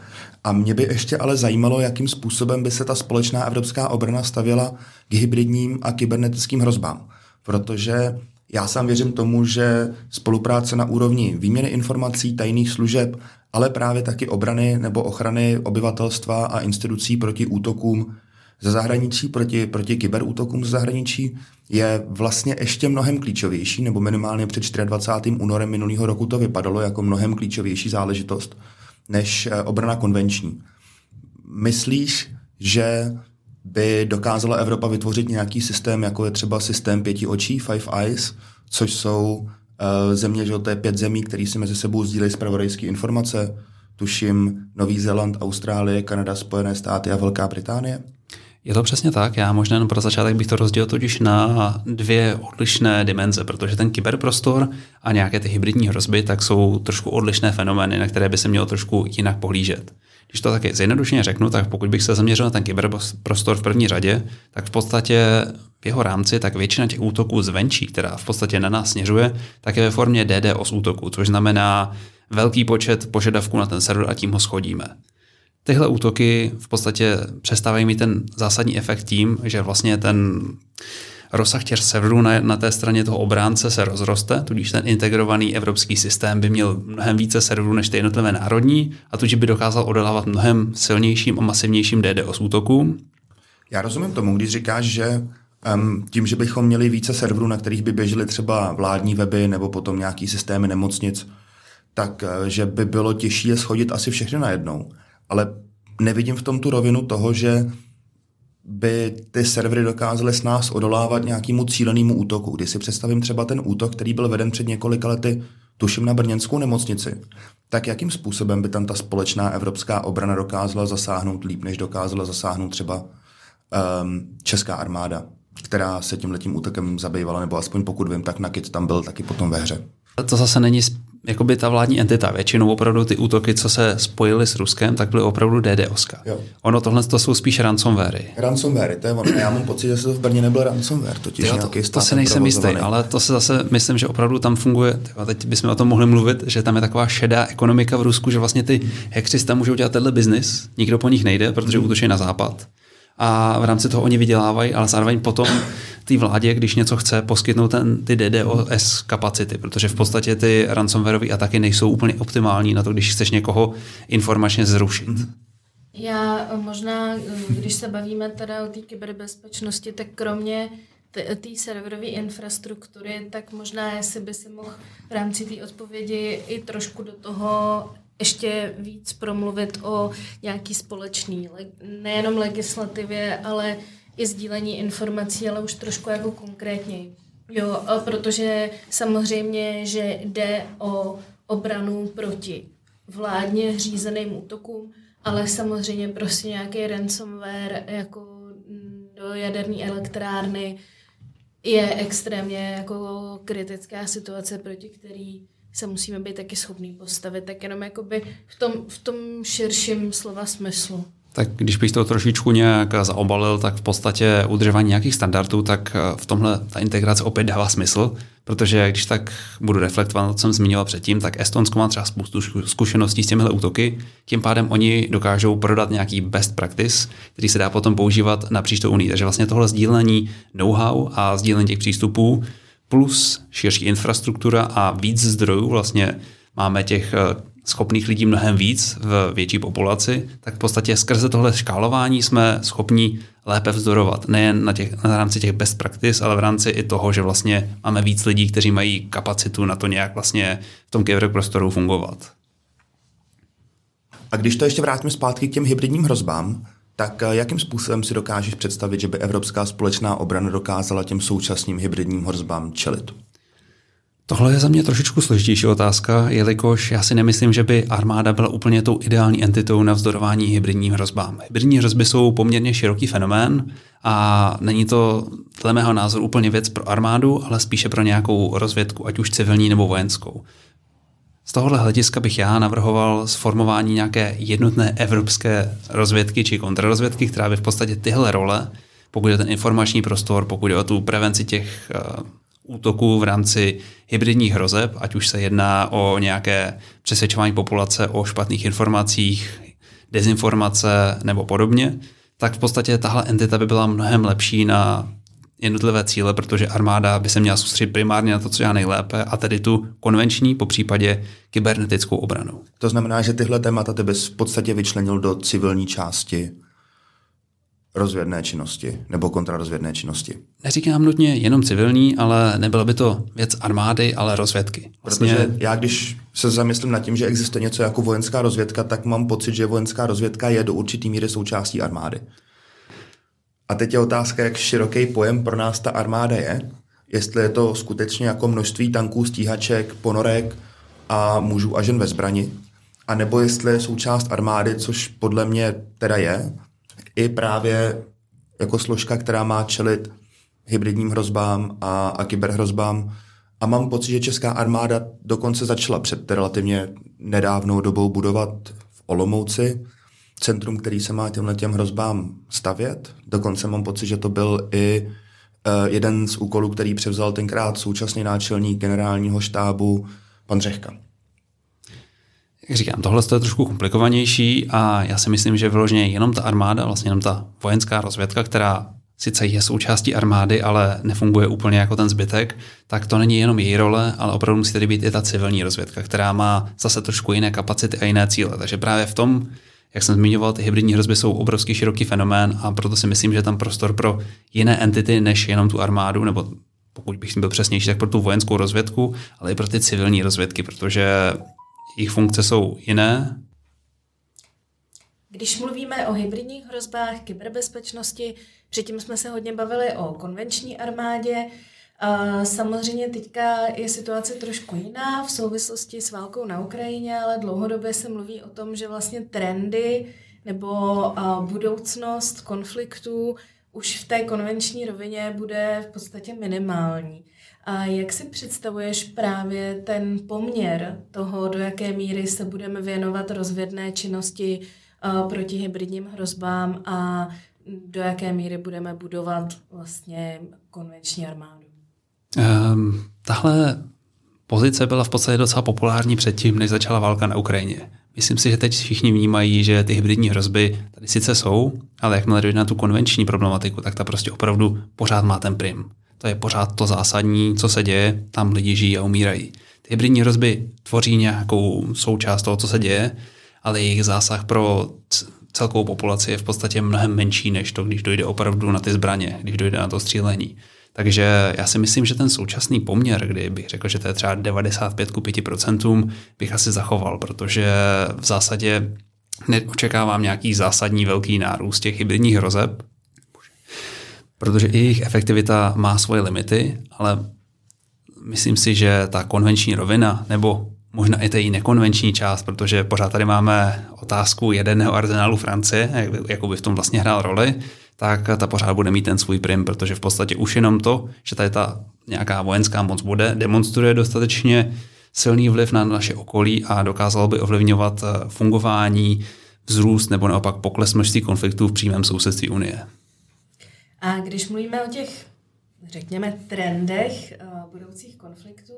A mě by ještě ale zajímalo, jakým způsobem by se ta společná evropská obrana stavěla k hybridním a kybernetickým hrozbám. Protože já sám věřím tomu, že spolupráce na úrovni výměny informací, tajných služeb, ale právě taky obrany nebo ochrany obyvatelstva a institucí proti útokům ze zahraničí, proti, proti kyberútokům ze zahraničí, je vlastně ještě mnohem klíčovější, nebo minimálně před 24. únorem minulého roku to vypadalo jako mnohem klíčovější záležitost než eh, obrana konvenční. Myslíš, že by dokázala Evropa vytvořit nějaký systém, jako je třeba systém pěti očí, Five Eyes, což jsou země, že to je pět zemí, které si mezi sebou sdílejí zpravodajské informace, tuším Nový Zéland, Austrálie, Kanada, Spojené státy a Velká Británie. Je to přesně tak. Já možná jenom pro začátek bych to rozdělil totiž na dvě odlišné dimenze, protože ten kyberprostor a nějaké ty hybridní hrozby tak jsou trošku odlišné fenomény, na které by se mělo trošku jinak pohlížet. Když to taky zjednodušeně řeknu, tak pokud bych se zaměřil na ten kyberprostor v první řadě, tak v podstatě v jeho rámci tak většina těch útoků zvenčí, která v podstatě na nás směřuje, tak je ve formě DDoS útoku, což znamená velký počet požadavků na ten server a tím ho schodíme. Tyhle útoky v podstatě přestávají mít ten zásadní efekt tím, že vlastně ten rozsah těch serverů na, na té straně toho obránce se rozroste, tudíž ten integrovaný evropský systém by měl mnohem více serverů než ty jednotlivé národní a tudíž by dokázal odolávat mnohem silnějším a masivnějším DDoS útokům. Já rozumím tomu, když říkáš, že um, tím, že bychom měli více serverů, na kterých by běžely třeba vládní weby nebo potom nějaký systémy nemocnic, tak eh, že by bylo těžší je schodit asi všechny najednou. Ale nevidím v tom tu rovinu toho, že by ty servery dokázaly s nás odolávat nějakému cílenému útoku. Když si představím třeba ten útok, který byl veden před několika lety, tuším na brněnskou nemocnici, tak jakým způsobem by tam ta společná evropská obrana dokázala zasáhnout líp, než dokázala zasáhnout třeba um, česká armáda, která se tím letím útokem zabývala, nebo aspoň pokud vím, tak Nakit tam byl taky potom ve hře. To zase není jakoby ta vládní entita. Většinou opravdu ty útoky, co se spojily s Ruskem, tak byly opravdu DDoS. Ono tohle to jsou spíš ransomware. Ransomware, to je ono. Já mám pocit, že se to v Brně nebyl ransomware, totiž jo, to, to se nejsem jistý, ale to se zase myslím, že opravdu tam funguje, a teď bychom o tom mohli mluvit, že tam je taková šedá ekonomika v Rusku, že vlastně ty hackři tam můžou dělat tenhle biznis, nikdo po nich nejde, protože hmm. útočí na západ a v rámci toho oni vydělávají, ale zároveň potom té vládě, když něco chce, poskytnout ten, ty DDoS kapacity, protože v podstatě ty ransomwareové ataky nejsou úplně optimální na to, když chceš někoho informačně zrušit. Já možná, když se bavíme teda o té kyberbezpečnosti, tak kromě té serverové infrastruktury, tak možná jestli by si mohl v rámci té odpovědi i trošku do toho ještě víc promluvit o nějaký společný, nejenom legislativě, ale i sdílení informací, ale už trošku jako konkrétněji. Jo, protože samozřejmě, že jde o obranu proti vládně řízeným útokům, ale samozřejmě prostě nějaký ransomware jako do jaderné elektrárny je extrémně jako kritická situace, proti který se musíme být taky schopní postavit, tak jenom jakoby v tom, v tom širším slova smyslu. Tak když bych to trošičku nějak zaobalil, tak v podstatě udržování nějakých standardů, tak eh, v tomhle ta integrace opět dává smysl, protože když tak budu reflektovat, co jsem zmiňoval předtím, tak Estonsko má třeba spoustu zkušeností s těmihle útoky, tím pádem oni dokážou prodat nějaký best practice, který se dá potom používat napříč to unii. Takže vlastně tohle sdílení know-how a sdílení těch přístupů plus širší infrastruktura a víc zdrojů, vlastně máme těch eh, schopných lidí mnohem víc v větší populaci, tak v podstatě skrze tohle škálování jsme schopni lépe vzdorovat. Nejen na, těch, na rámci těch best practice, ale v rámci i toho, že vlastně máme víc lidí, kteří mají kapacitu na to nějak vlastně v tom prostoru fungovat. A když to ještě vrátíme zpátky k těm hybridním hrozbám, tak eh, jakým způsobem si dokážeš představit, že by evropská společná obrana dokázala těm současným hybridním hrozbám čelit? Tohle je za mě trošičku složitější otázka, jelikož já si nemyslím, že by armáda byla úplně tou ideální entitou na vzdorování hybridním hrozbám. Hybridní hrozby jsou poměrně široký fenomén a není to dle mého názoru úplně věc pro armádu, ale spíše pro nějakou rozvědku, ať už civilní nebo vojenskou. Z tohohle hlediska bych já navrhoval sformování nějaké jednotné evropské rozvědky či kontrarozvědky, která by v podstatě tyhle role, pokud je ten informační prostor, pokud je o tu prevenci těch útoků v rámci hybridních hrozeb, ať už se jedná o nějaké přesvědčování populace o špatných informacích, dezinformace nebo podobně, tak v podstatě tahle entita by byla mnohem lepší na jednotlivé cíle, protože armáda by se měla soustředit primárně na to, co já nejlépe, a tedy tu konvenční, po případě kybernetickou obranu. To znamená, že tyhle témata ty bys v podstatě vyčlenil do civilní části rozvědné činnosti nebo kontrarozvědné činnosti. Neříkám nutně jenom civilní, ale nebyla by to věc armády, ale rozvědky. Vlastně... Protože já, když se zamyslím nad tím, že existuje něco jako vojenská rozvědka, tak mám pocit, že vojenská rozvědka je do určitý míry součástí armády. A teď je otázka, jak široký pojem pro nás ta armáda je. jestli je to skutečně jako množství tanků, stíhaček, ponorek a mužů a žen ve zbrani, a nebo jestli je součást armády, což podle mě teda je, i právě jako složka, která má čelit hybridním hrozbám a, a kyberhrozbám. A mám pocit, že česká armáda dokonce začala před relativně nedávnou dobou budovat v Olomouci centrum, který se má těmhle těm hrozbám stavět. Dokonce mám pocit, že to byl i uh, jeden z úkolů, který převzal tenkrát současný náčelník generálního štábu pan Řehka. Jak říkám, tohle je trošku komplikovanější a já si myslím, že vyloženě jenom ta armáda, vlastně jenom ta vojenská rozvědka, která sice je součástí armády, ale nefunguje úplně jako ten zbytek, tak to není jenom její role, ale opravdu musí tady být i ta civilní rozvědka, která má zase trošku jiné kapacity a jiné cíle. Takže právě v tom, jak jsem zmiňoval, ty hybridní hrozby jsou obrovský široký fenomén a proto si myslím, že tam prostor pro jiné entity než jenom tu armádu, nebo pokud bych byl přesnější, tak pro tu vojenskou rozvědku, ale i pro ty civilní rozvědky, protože jejich funkce jsou jiné. Když mluvíme o hybridních hrozbách, kyberbezpečnosti, předtím jsme se hodně bavili o konvenční armádě. Samozřejmě teďka je situace trošku jiná v souvislosti s válkou na Ukrajině, ale dlouhodobě se mluví o tom, že vlastně trendy nebo budoucnost konfliktů už v té konvenční rovině bude v podstatě minimální. A jak si představuješ právě ten poměr toho, do jaké míry se budeme věnovat rozvědné činnosti proti hybridním hrozbám a do jaké míry budeme budovat vlastně konvenční armádu? Um, tahle pozice byla v podstatě docela populární předtím, než začala válka na Ukrajině. Myslím si, že teď všichni vnímají, že ty hybridní hrozby tady sice jsou, ale jakmile dojde na tu konvenční problematiku, tak ta prostě opravdu pořád má ten prim. To je pořád to zásadní, co se děje, tam lidi žijí a umírají. Ty hybridní hrozby tvoří nějakou součást toho, co se děje, ale jejich zásah pro celkovou populaci je v podstatě mnohem menší než to, když dojde opravdu na ty zbraně, když dojde na to střílení. Takže já si myslím, že ten současný poměr, kdy bych řekl, že to je třeba 95 ku 5%, bych asi zachoval, protože v zásadě neočekávám nějaký zásadní velký nárůst těch hybridních hrozeb, protože i jejich efektivita má svoje limity, ale myslím si, že ta konvenční rovina, nebo možná i ta její nekonvenční část, protože pořád tady máme otázku jedeného arzenálu Francie, jakou by v tom vlastně hrál roli, tak ta pořád bude mít ten svůj prim, protože v podstatě už jenom to, že tady ta nějaká vojenská moc bude, demonstruje dostatečně silný vliv na naše okolí a dokázalo by ovlivňovat eh, fungování, vzrůst nebo naopak pokles množství konfliktů v přímém sousedství Unie. A když mluvíme o těch, řekněme, trendech uh, budoucích konfliktů,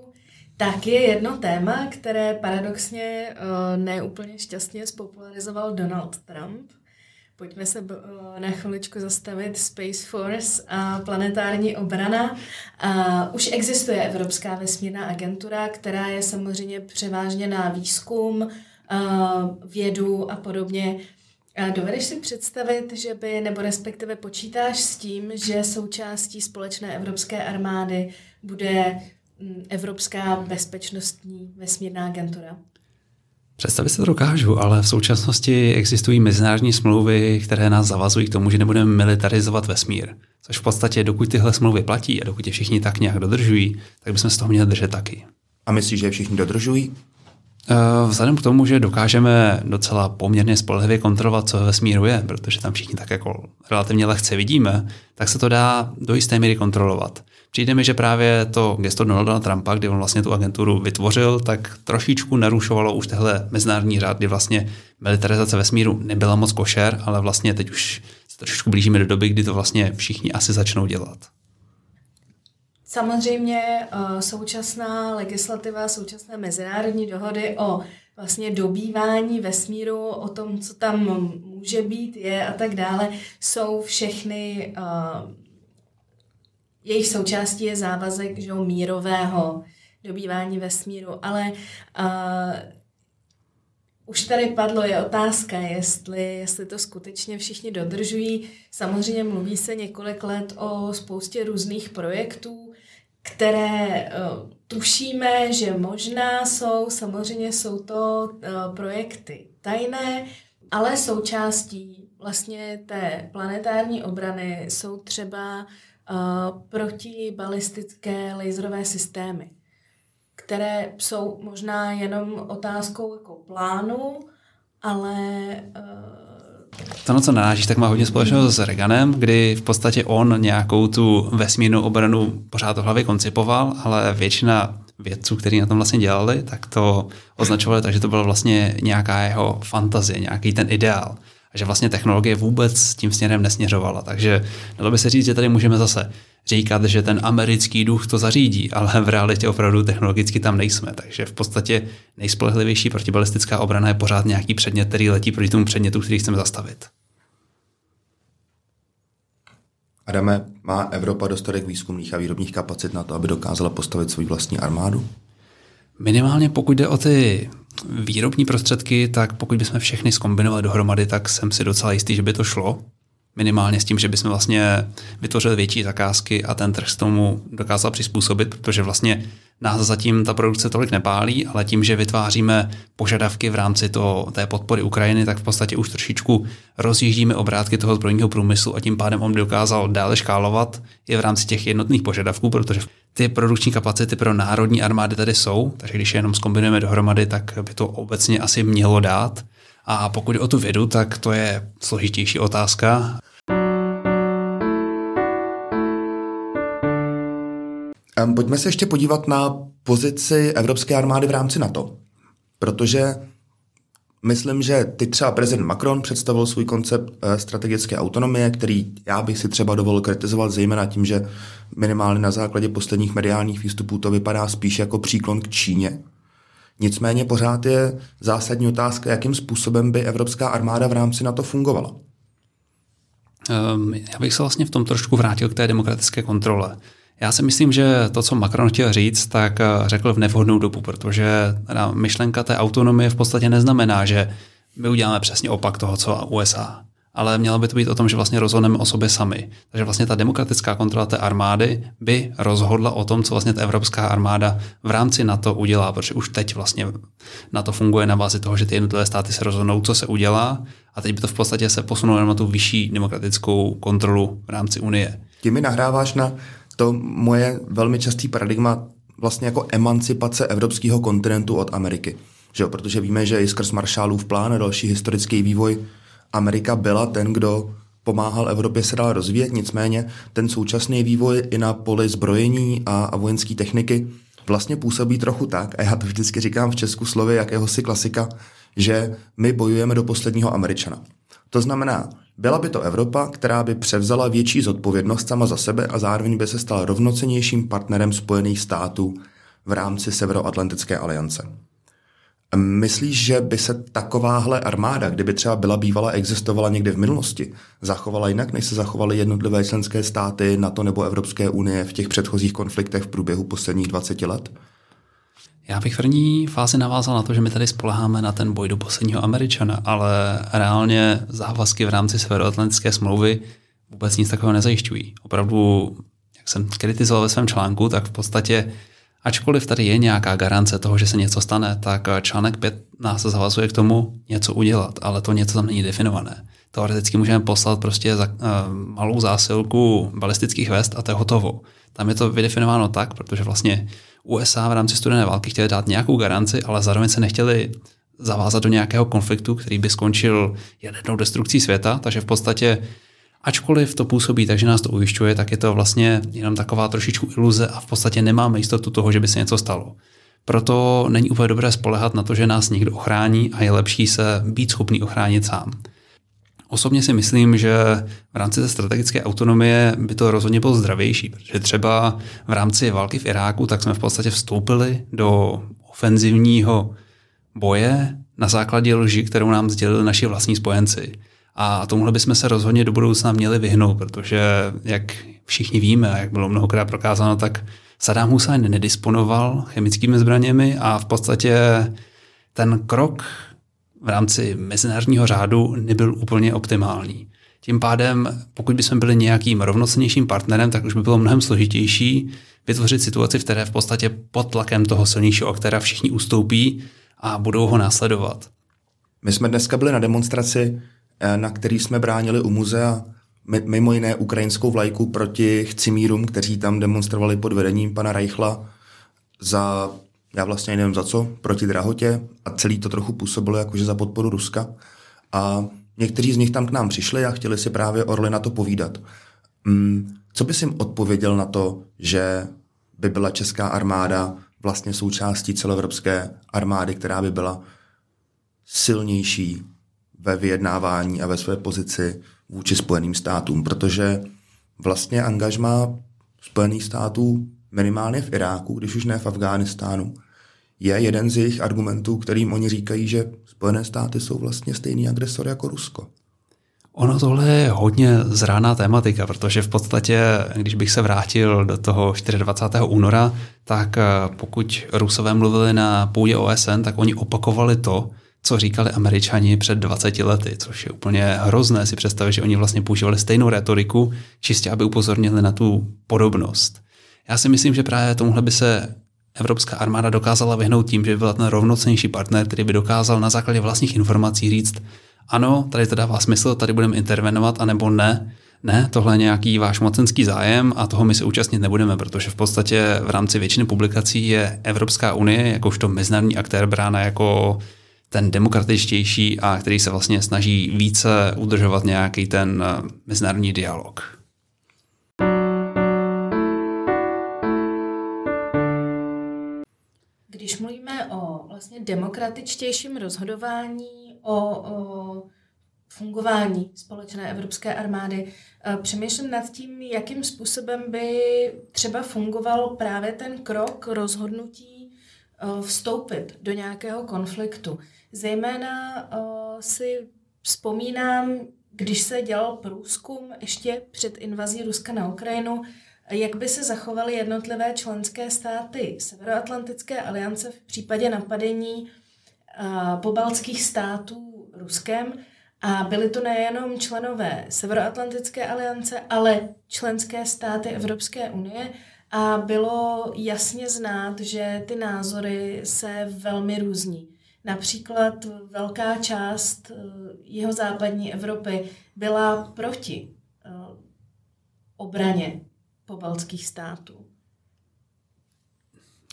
tak je jedno téma, které paradoxně uh, neúplně šťastně spopularizoval Donald Trump. Pojďme se uh, na chviličku zastavit Space Force a planetární obrana. Uh, už existuje Evropská vesmírná agentura, která je samozřejmě převážně na výzkum, vědu a podobně a dovedeš si představit, že by, nebo respektive počítáš s tím, že součástí společné evropské armády bude mm, Evropská bezpečnostní vesmírná agentura? Představit se to dokážu, ale v současnosti existují mezinárodní smlouvy, které nás zavazují k tomu, že nebudeme militarizovat vesmír. Což v podstatě, dokud tyhle smlouvy platí a dokud je všichni tak nějak dodržují, tak bychom se toho měli držet taky. A myslíš, že je všichni dodržují? Eh, vzhledem k tomu, že dokážeme docela poměrně spolehlivě kontrolovat, co ve vesmíru je, protože tam všichni tak jako relativně lehce vidíme, tak se to dá do jisté míry kontrolovat. Přijde mi, že právě to gesto Donalda Trumpa, kdy on vlastně tu agenturu vytvořil, tak trošičku narušovalo už tehle mezinárodní řád, kdy vlastně militarizace vesmíru nebyla moc košer, ale vlastně teď už se trošičku blížíme do doby, kdy to vlastně všichni asi začnou dělat. Samozřejmě uh, současná legislativa, současné mezinárodní dohody o vlastně dobývání vesmíru, o tom, co tam může být, je a tak dále, jsou všechny, uh, jejich součástí je závazek že, mírového dobývání vesmíru, ale uh, už tady padlo, je otázka, jestli, jestli to skutečně všichni dodržují. Samozřejmě mluví se několik let o spoustě různých projektů, které uh, tušíme, že možná jsou, samozřejmě jsou to uh, projekty tajné, ale součástí vlastně té planetární obrany jsou třeba protibalistické laserové systémy, které jsou možná jenom otázkou jako plánu, ale uh, to, na co narážíš, tak má hodně společného s Reaganem, kdy v podstatě on nějakou tu vesmírnou obranu pořád v hlavě koncipoval, ale většina vědců, kteří na tom vlastně dělali, tak to označovali tak, že to byla vlastně nějaká jeho fantazie, nějaký ten ideál. A že vlastně technologie vůbec s tím směrem nesměřovala. Takže dalo by se říct, že tady můžeme zase říkat, že ten americký duch to zařídí, ale v realitě opravdu technologicky tam nejsme. Takže v podstatě nejspolehlivější protibalistická obrana je pořád nějaký předmět, který letí proti tomu předmětu, který chceme zastavit. Adame, má Evropa dostatek výzkumných a výrobních kapacit na to, aby dokázala postavit svou vlastní armádu? Minimálně pokud jde o ty výrobní prostředky, tak pokud bychom všechny skombinovali dohromady, tak jsem si docela jistý, že by to šlo. Minimálně s tím, že bychom vlastně vytvořili větší zakázky a ten trh s tomu dokázal přizpůsobit, protože vlastně nás zatím ta produkce tolik nepálí, ale tím, že vytváříme požadavky v rámci toho, té podpory Ukrajiny, tak v podstatě už trošičku rozjíždíme obrátky toho zbrojního průmyslu a tím pádem on dokázal dále škálovat i v rámci těch jednotných požadavků, protože ty produkční kapacity pro národní armády tady jsou, takže když je jenom zkombinujeme dohromady, tak by to obecně asi mělo dát. A pokud o tu vědu, tak to je složitější otázka. Pojďme se ještě podívat na pozici evropské armády v rámci NATO, protože myslím, že ty třeba prezident Macron představil svůj koncept eh, strategické autonomie, který já bych si třeba dovolil kritizovat zejména tím, že minimálně na základě posledních mediálních výstupů to vypadá spíš jako příklon k Číně. Nicméně pořád je zásadní otázka, jakým způsobem by evropská armáda v rámci NATO fungovala. Um, já bych se vlastně v tom trošku vrátil k té demokratické kontrole. Já si myslím, že to, co Macron chtěl říct, tak eh, řekl v nevhodnou dobu, protože myšlenka té autonomie v podstatě neznamená, že my uděláme přesně opak toho, co USA. Ale mělo by to být o tom, že vlastně rozhodneme o sobě sami. Takže vlastně ta demokratická kontrola té armády by rozhodla o tom, co vlastně ta evropská armáda v rámci NATO udělá, protože už teď vlastně na to funguje na bázi toho, že ty jednotlivé státy se rozhodnou, co se udělá, a teď by to v podstatě se posunulo na tu vyšší demokratickou kontrolu v rámci Unie. Tím mi nahráváš na to moje velmi častý paradigma vlastně jako emancipace evropského kontinentu od Ameriky. Že jo? Protože víme, že i skrz Marshallův plán a další historický vývoj Amerika byla ten, kdo pomáhal Evropě se dál rozvíjet, nicméně ten současný vývoj i na poli zbrojení a, a vojenské techniky vlastně působí trochu tak, a já to vždycky říkám v Česku slovy jakéhosi klasika, že my bojujeme do posledního Američana. To znamená, byla by to Evropa, která by převzala větší zodpovědnost sama za sebe a zároveň by se stala rovnocenějším partnerem Spojených států v rámci Severoatlantické aliance. Myslíš, že by se takováhle armáda, kdyby třeba byla bývala, existovala někde v minulosti, zachovala jinak, než se zachovaly jednotlivé členské státy NATO nebo Evropské unie v těch předchozích konfliktech v průběhu posledních 20 let? Já bych v první fázi navázal na to, že my tady spoleháme na ten boj do posledního Američana, ale reálně závazky v rámci Severoatlantické smlouvy vůbec nic takového nezajišťují. Opravdu, jak jsem kritizoval ve svém článku, tak v podstatě, ačkoliv tady je nějaká garance toho, že se něco stane, tak článek 5 nás zavazuje k tomu něco udělat, ale to něco tam není definované. Teoreticky můžeme poslat prostě za, uh, malou zásilku balistických vest a to je hotovo. Tam je to vydefinováno tak, protože vlastně USA v rámci studené války chtěli dát nějakou garanci, ale zároveň se nechtěli zavázat do nějakého konfliktu, který by skončil jadernou destrukcí světa, takže v podstatě Ačkoliv to působí takže nás to ujišťuje, tak je to vlastně jenom taková trošičku iluze a v podstatě nemáme jistotu toho, že by se něco stalo. Proto není úplně dobré spolehat na to, že nás někdo ochrání a je lepší se být schopný ochránit sám. Osobně si myslím, že v rámci té strategické autonomie by to rozhodně bylo zdravější, protože třeba v rámci války v Iráku tak jsme v podstatě vstoupili do ofenzivního boje na základě lži, kterou nám sdělili naši vlastní spojenci. A tomuhle bychom se rozhodně do budoucna měli vyhnout, protože jak všichni víme, jak bylo mnohokrát prokázáno, tak Saddam Hussein nedisponoval chemickými zbraněmi a v podstatě ten krok v rámci mezinárodního řádu nebyl úplně optimální. Tím pádem, pokud bychom byli nějakým rovnocennějším partnerem, tak už by bylo mnohem složitější vytvořit situaci, v které v podstatě pod tlakem toho silnějšího aktéra všichni ustoupí a budou ho následovat. My jsme dneska byli na demonstraci, eh, na který jsme bránili u muzea mimo jiné ukrajinskou vlajku proti chcimírům, kteří tam demonstrovali pod vedením pana Reichla za, já vlastně nevím za co, proti drahotě a celý to trochu působilo jakože za podporu Ruska. A někteří z nich tam k nám přišli a chtěli si právě Orly na to povídat. Hmm, co bys jim odpověděl na to, že by byla česká armáda vlastně součástí celoevropské armády, která by byla silnější ve vyjednávání a ve své pozici vůči Spojeným státům, protože vlastně angažma Spojených států minimálně v Iráku, když už ne v Afghánistánu, je jeden z jejich argumentů, kterým oni říkají, že Spojené státy jsou vlastně stejný agresor jako Rusko. Ono tohle je hodně zráná tématika, protože v podstatě, když bych se vrátil do toho 24. února, tak eh, pokud Rusové mluvili na půdě OSN, tak oni opakovali to, co říkali američani před 20 lety, což je úplně hrozné si představit, že oni vlastně používali stejnou retoriku, čistě aby upozornili na tu podobnost. Já si myslím, že právě tomuhle by se evropská armáda dokázala vyhnout tím, že by byl ten rovnocenější partner, který by dokázal na základě vlastních informací říct, ano, tady to dává smysl, tady budeme intervenovat, anebo ne, ne, tohle je nějaký váš mocenský zájem a toho my se účastnit nebudeme, protože v podstatě v rámci většiny publikací je Evropská unie jakožto mezinárodní aktér brána jako ten demokratičtější a který se vlastně snaží více udržovat nějaký ten eh, mezinárodní dialog. Vlastně demokratičtějším rozhodování, o, o fungování společné evropské armády, eh, přemýšlím nad tím, jakým způsobem by třeba fungoval právě ten krok rozhodnutí eh, vstoupit do nějakého konfliktu. Zejména uh, si vzpomínám, když se dělal průzkum ještě před invazí Ruska na Ukrajinu, jak by se zachovaly jednotlivé členské státy Severoatlantické aliance v případě napadení uh, pobaltských států Ruskem. A byly to nejenom členové Severoatlantické aliance, ale členské státy Evropské unie. A bylo jasně znát, že ty názory se velmi různí. Například velká část eh, jeho západní Evropy byla proti eh, obraně pobaltských států.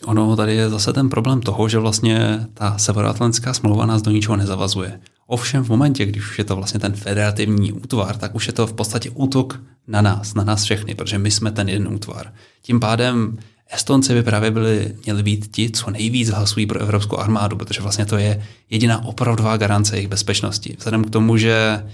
Ono tady je zase ten problém toho, že vlastně ta severoatlantická smlouva nás do ničeho nezavazuje. Ovšem v momentě, když už je to vlastně ten federativní útvar, tak už je to v podstatě útok na nás, na nás všechny, protože my jsme ten jeden útvar. Tím pádem Estonci by právě byli, měli být ti, co nejvíc hlasují pro evropskou armádu, protože vlastně to je jediná opravdová garance jejich bezpečnosti. Vzhledem k tomu, že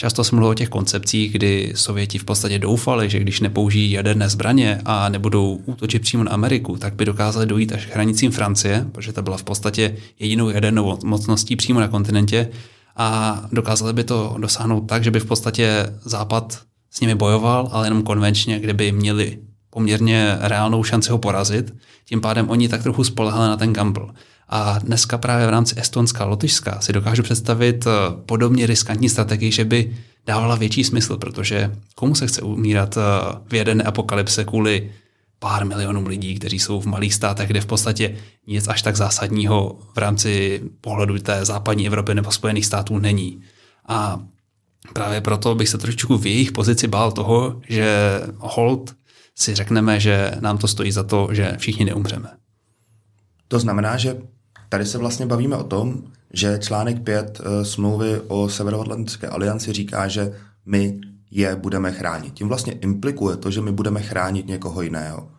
často se mluvilo o těch koncepcích, kdy Sověti v podstatě doufali, že když nepoužijí jaderné zbraně a nebudou útočit přímo na Ameriku, tak by dokázali dojít až k hranicím Francie, protože ta byla v podstatě jedinou jadernou mocností přímo na kontinentě a dokázali by to dosáhnout tak, že by v podstatě Západ s nimi bojoval, ale jenom konvenčně, kde by měli poměrně reálnou šanci ho porazit. Tím pádem oni tak trochu spolehali na ten gamble. A dneska právě v rámci Estonska a Lotyšska si dokážu představit eh, podobně riskantní strategii, že by dávala větší smysl, protože komu se chce umírat eh, v jedné apokalypse kvůli pár milionům lidí, kteří jsou v malých státech, kde v podstatě nic až tak zásadního v rámci pohledu té západní Evropy nebo Spojených států není. A právě proto bych se trošičku v jejich pozici bál toho, že hold si řekneme, že nám to stojí za to, že všichni neumřeme. To znamená, že tady se vlastně bavíme o tom, že článek 5 eh, smlouvy o Severoatlantické alianci říká, že my je budeme chránit. Tím vlastně implikuje to, že my budeme chránit někoho jiného.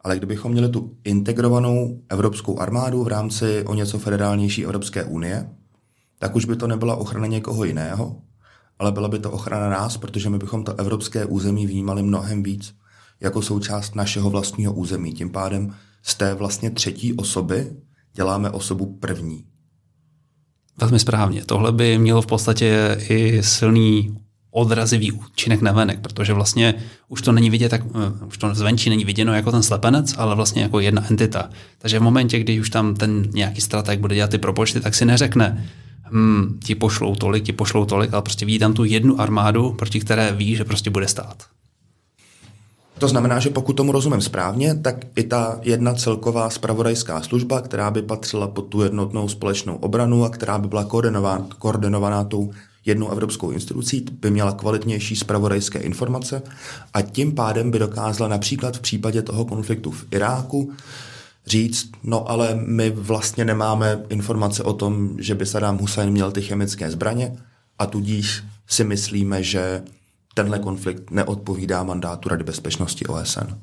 Ale kdybychom měli tu integrovanou evropskou armádu v rámci o něco federálnější Evropské unie, tak už by to nebyla ochrana někoho jiného, ale byla by to ochrana nás, protože my bychom to evropské území vnímali mnohem víc jako součást našeho vlastního území. Tím pádem z té vlastně třetí osoby děláme osobu první. Velmi správně. Tohle by mělo v podstatě i silný odrazivý účinek na venek, protože vlastně už to není vidět, tak, eh, už to zvenčí není viděno jako ten slepenec, ale vlastně jako jedna entita. Takže v momentě, kdy už tam ten nějaký strateg bude dělat ty propočty, tak si neřekne, hm, ti pošlou tolik, ti pošlou tolik, ale prostě vidí tam tu jednu armádu, proti které ví, že prostě bude stát. To znamená, že pokud tomu rozumím správně, tak i ta jedna celková spravodajská služba, která by patřila pod tu jednotnou společnou obranu a která by byla koordinovaná, koordinovaná tou jednou evropskou institucí, by měla kvalitnější spravodajské informace a tím pádem by dokázala například v případě toho konfliktu v Iráku říct, no ale my vlastně nemáme informace o tom, že by Saddam Hussein měl ty chemické zbraně a tudíž si myslíme, že tenhle konflikt neodpovídá mandátu Rady bezpečnosti OSN.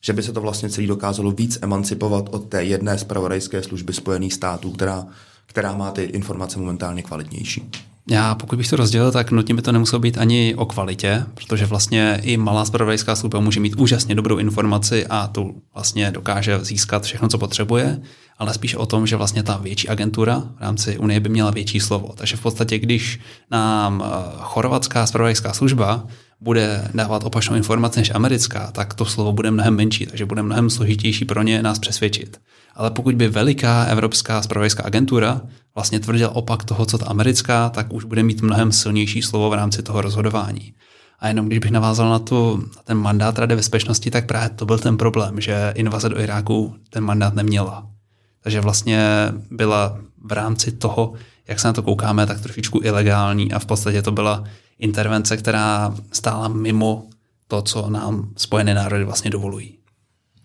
Že by se to vlastně celý dokázalo víc emancipovat od té jedné zpravodajské služby Spojených států, která, která má ty informace momentálně kvalitnější. Já pokud bych to rozdělil, tak nutně by to nemuselo být ani o kvalitě, protože vlastně i malá spravodajská služba může mít úžasně dobrou informaci a tu vlastně dokáže získat všechno, co potřebuje, ale spíš o tom, že vlastně ta větší agentura v rámci Unie by měla větší slovo. Takže v podstatě, když nám eh, chorvatská spravodajská služba bude dávat opačnou informaci než americká, tak to slovo bude mnohem menší, takže bude mnohem složitější pro ně nás přesvědčit. Ale pokud by veliká evropská spravodajská agentura vlastně tvrdila opak toho, co ta americká, tak už bude mít mnohem silnější slovo v rámci toho rozhodování. A jenom když bych navázal na, tu, na ten mandát Rady bezpečnosti, tak právě to byl ten problém, že invaze do Iráku ten mandát neměla. Takže vlastně byla v rámci toho, jak se na to koukáme, tak trošičku ilegální a v podstatě to byla intervence, která stála mimo to, co nám Spojené národy vlastně dovolují.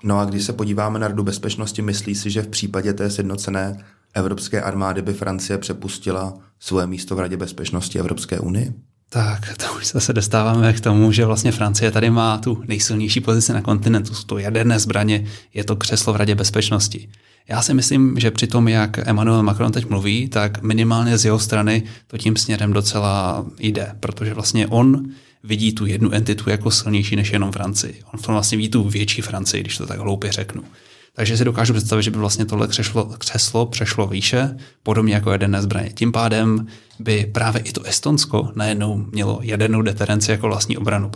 No a když se podíváme na Radu bezpečnosti, myslí si, že v případě té sjednocené evropské armády by Francie přepustila svoje místo v Radě bezpečnosti Evropské unie? Tak, to už se dostáváme k tomu, že vlastně Francie tady má tu nejsilnější pozici na kontinentu. Jsou to jaderné zbraně, je to křeslo v Radě bezpečnosti. Já si myslím, že při tom, jak Emmanuel Macron teď mluví, tak minimálně z jeho strany to tím směrem docela jde, protože vlastně on vidí tu jednu entitu jako silnější než jenom Francii. On vlastně vidí tu větší Francii, když to tak hloupě řeknu. Takže si dokážu představit, že by vlastně tohle křeslo, křeslo přešlo výše, podobně jako jaderné zbraně. Tím pádem by právě i to Estonsko najednou mělo jadernou deterenci jako vlastní obranu.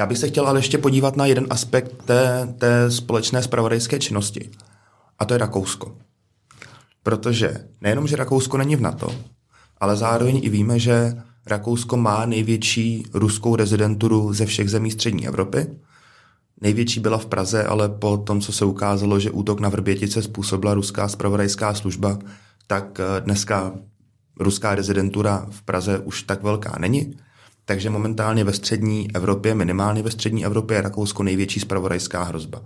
Já bych se chtěl ale ještě podívat na jeden aspekt té, té společné spravodajské činnosti. A to je Rakousko. Protože nejenom, že Rakousko není v NATO, ale zároveň i víme, že Rakousko má největší ruskou rezidenturu ze všech zemí střední Evropy. Největší byla v Praze, ale po tom, co se ukázalo, že útok na Vrbětice způsobila ruská spravodajská služba, tak eh, dneska ruská rezidentura v Praze už tak velká není. Takže momentálně ve střední Evropě, minimálně ve střední Evropě, je Rakousko největší spravodajská hrozba.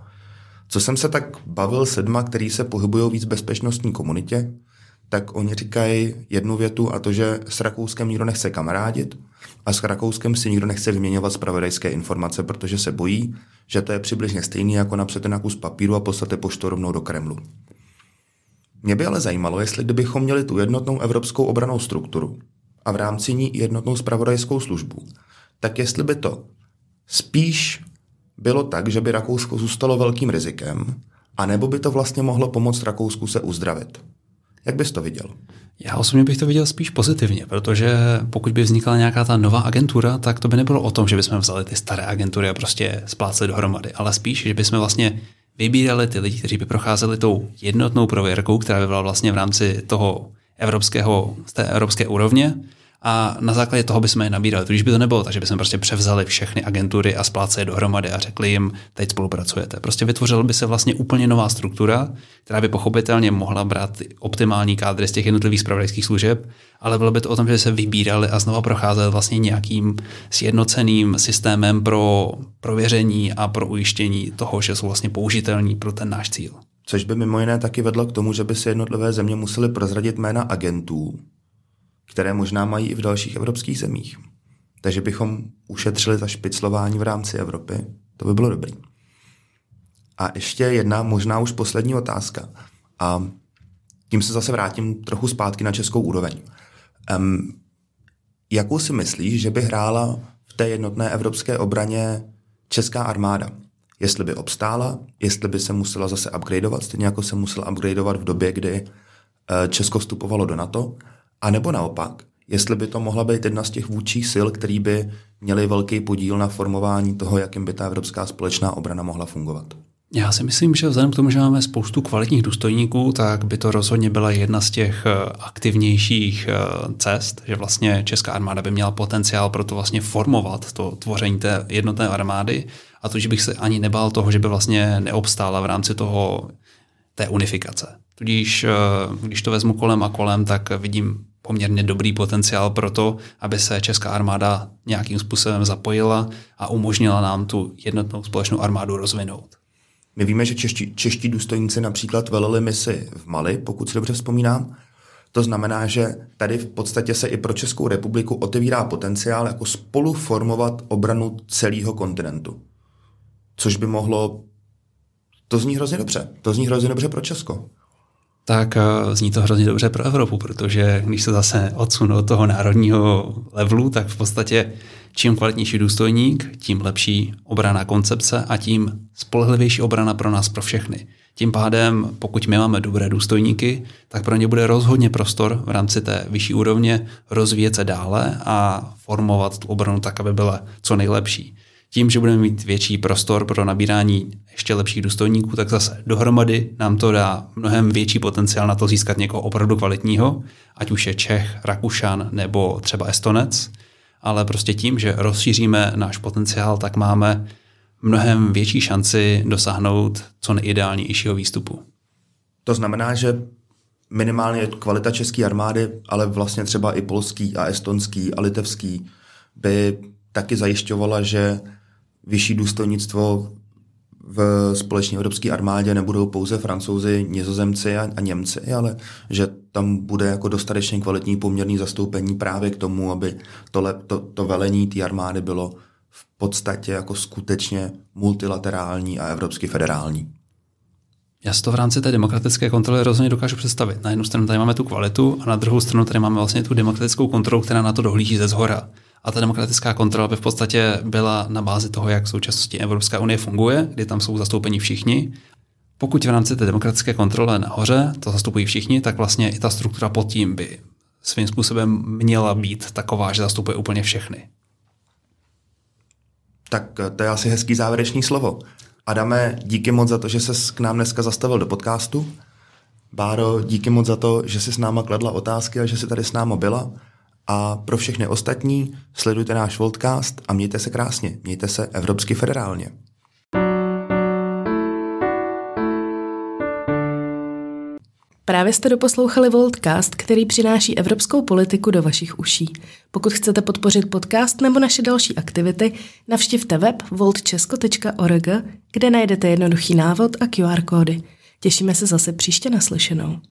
Co jsem se tak bavil s lidma, který se pohybují víc v bezpečnostní komunitě, tak oni říkají jednu větu a to, že s Rakouskem nikdo nechce kamarádit a s Rakouskem si nikdo nechce vyměňovat spravodajské informace, protože se bojí, že to je přibližně stejný jako napsat na kus papíru a poslat je poštou rovnou do Kremlu. Mě by ale zajímalo, jestli kdybychom měli tu jednotnou evropskou obranou strukturu a v rámci ní jednotnou spravodajskou službu, tak jestli by to spíš bylo tak, že by Rakousko zůstalo velkým rizikem, anebo by to vlastně mohlo pomoct Rakousku se uzdravit. Jak bys to viděl? Já osobně bych to viděl spíš pozitivně, protože pokud by vznikla nějaká ta nová agentura, tak to by nebylo o tom, že bychom vzali ty staré agentury a prostě spláceli dohromady, ale spíš, že bychom vlastně vybírali ty lidi, kteří by procházeli tou jednotnou prověrkou, která by byla vlastně v rámci toho evropského, z té evropské úrovně a na základě toho bychom je nabírali. Když by to nebylo, takže bychom prostě převzali všechny agentury a spláceli je dohromady a řekli jim, teď spolupracujete. Prostě vytvořila by se vlastně úplně nová struktura, která by pochopitelně mohla brát optimální kádry z těch jednotlivých spravodajských služeb, ale bylo by to o tom, že se vybírali a znova procházeli vlastně nějakým sjednoceným systémem pro prověření a pro ujištění toho, že jsou vlastně použitelní pro ten náš cíl. Což by mimo jiné taky vedlo k tomu, že by se jednotlivé země musely prozradit jména agentů, které možná mají i v dalších evropských zemích. Takže bychom ušetřili za špiclování v rámci Evropy. To by bylo dobrý. A ještě jedna, možná už poslední otázka. A tím se zase vrátím trochu zpátky na českou úroveň. Um, jakou si myslíš, že by hrála v té jednotné evropské obraně česká armáda? Jestli by obstála, jestli by se musela zase upgradeovat, stejně jako se musela upgradeovat v době, kdy eh, Česko vstupovalo do NATO, a nebo naopak, jestli by to mohla být jedna z těch vůdčích sil, který by měli velký podíl na formování toho, jakým by ta evropská společná obrana mohla fungovat. Já si myslím, že vzhledem k tomu, že máme spoustu kvalitních důstojníků, tak by to rozhodně byla jedna z těch eh, aktivnějších eh, cest, že vlastně Česká armáda by měla potenciál pro to vlastně formovat to tvoření té jednotné armády a tudíž bych se ani nebál toho, že by vlastně neobstála v rámci toho té unifikace. Tudíž, eh, když to vezmu kolem a kolem, tak vidím poměrně dobrý potenciál pro to, aby se česká armáda nějakým způsobem zapojila a umožnila nám tu jednotnou společnou armádu rozvinout. My víme, že čeští, čeští důstojníci například veleli misi v Mali, pokud si dobře vzpomínám. To znamená, že tady v podstatě se i pro Českou republiku otevírá potenciál jako spolu formovat obranu celého kontinentu. Což by mohlo... To zní hrozně dobře. To zní hrozně dobře pro Česko tak eh, zní to hrozně dobře pro Evropu, protože když se zase odsunu od toho národního levelu, tak v podstatě čím kvalitnější důstojník, tím lepší obrana koncepce a tím spolehlivější obrana pro nás, pro všechny. Tím pádem, pokud my máme dobré důstojníky, tak pro ně bude rozhodně prostor v rámci té vyšší úrovně rozvíjet se dále a formovat tu obranu tak, aby byla co nejlepší. Tím, že budeme mít větší prostor pro nabírání ještě lepších důstojníků, tak zase dohromady nám to dá mnohem větší potenciál na to získat někoho opravdu kvalitního, ať už je Čech, Rakušan nebo třeba Estonec, ale prostě tím, že rozšíříme náš potenciál, tak máme mnohem větší šanci dosáhnout co nejideálnějšího výstupu. To znamená, že minimálně kvalita české armády, ale vlastně třeba i polský a estonský a litevský by taky zajišťovala, že vyšší důstojnictvo v společné evropské armádě nebudou pouze francouzi, nizozemci a, a Němci, ale že tam bude jako dostatečně kvalitní poměrný zastoupení právě k tomu, aby to, to, to velení té armády bylo v podstatě jako skutečně multilaterální a evropsky federální. Já si to v rámci té demokratické kontroly rozhodně dokážu představit. Na jednu stranu tady máme tu kvalitu a na druhou stranu tady máme vlastně tu demokratickou kontrolu, která na to dohlíží ze zhora. A ta demokratická kontrola by v podstatě byla na bázi toho, jak v současnosti Evropská unie funguje, kdy tam jsou zastoupeni všichni. Pokud v rámci té demokratické kontrole nahoře to zastupují všichni, tak vlastně i ta struktura pod tím by svým způsobem měla být taková, že zastupuje úplně všechny. Tak to je asi hezký závěrečný slovo. Adame, díky moc za to, že se k nám dneska zastavil do podcastu. Báro, díky moc za to, že jsi s náma kladla otázky a že jsi tady s náma byla. A pro všechny ostatní sledujte náš Voltcast a mějte se krásně, mějte se evropsky federálně. Právě jste doposlouchali Voltcast, který přináší evropskou politiku do vašich uší. Pokud chcete podpořit podcast nebo naše další aktivity, navštivte web voltčesko.org, kde najdete jednoduchý návod a QR kódy. Těšíme se zase příště naslyšenou.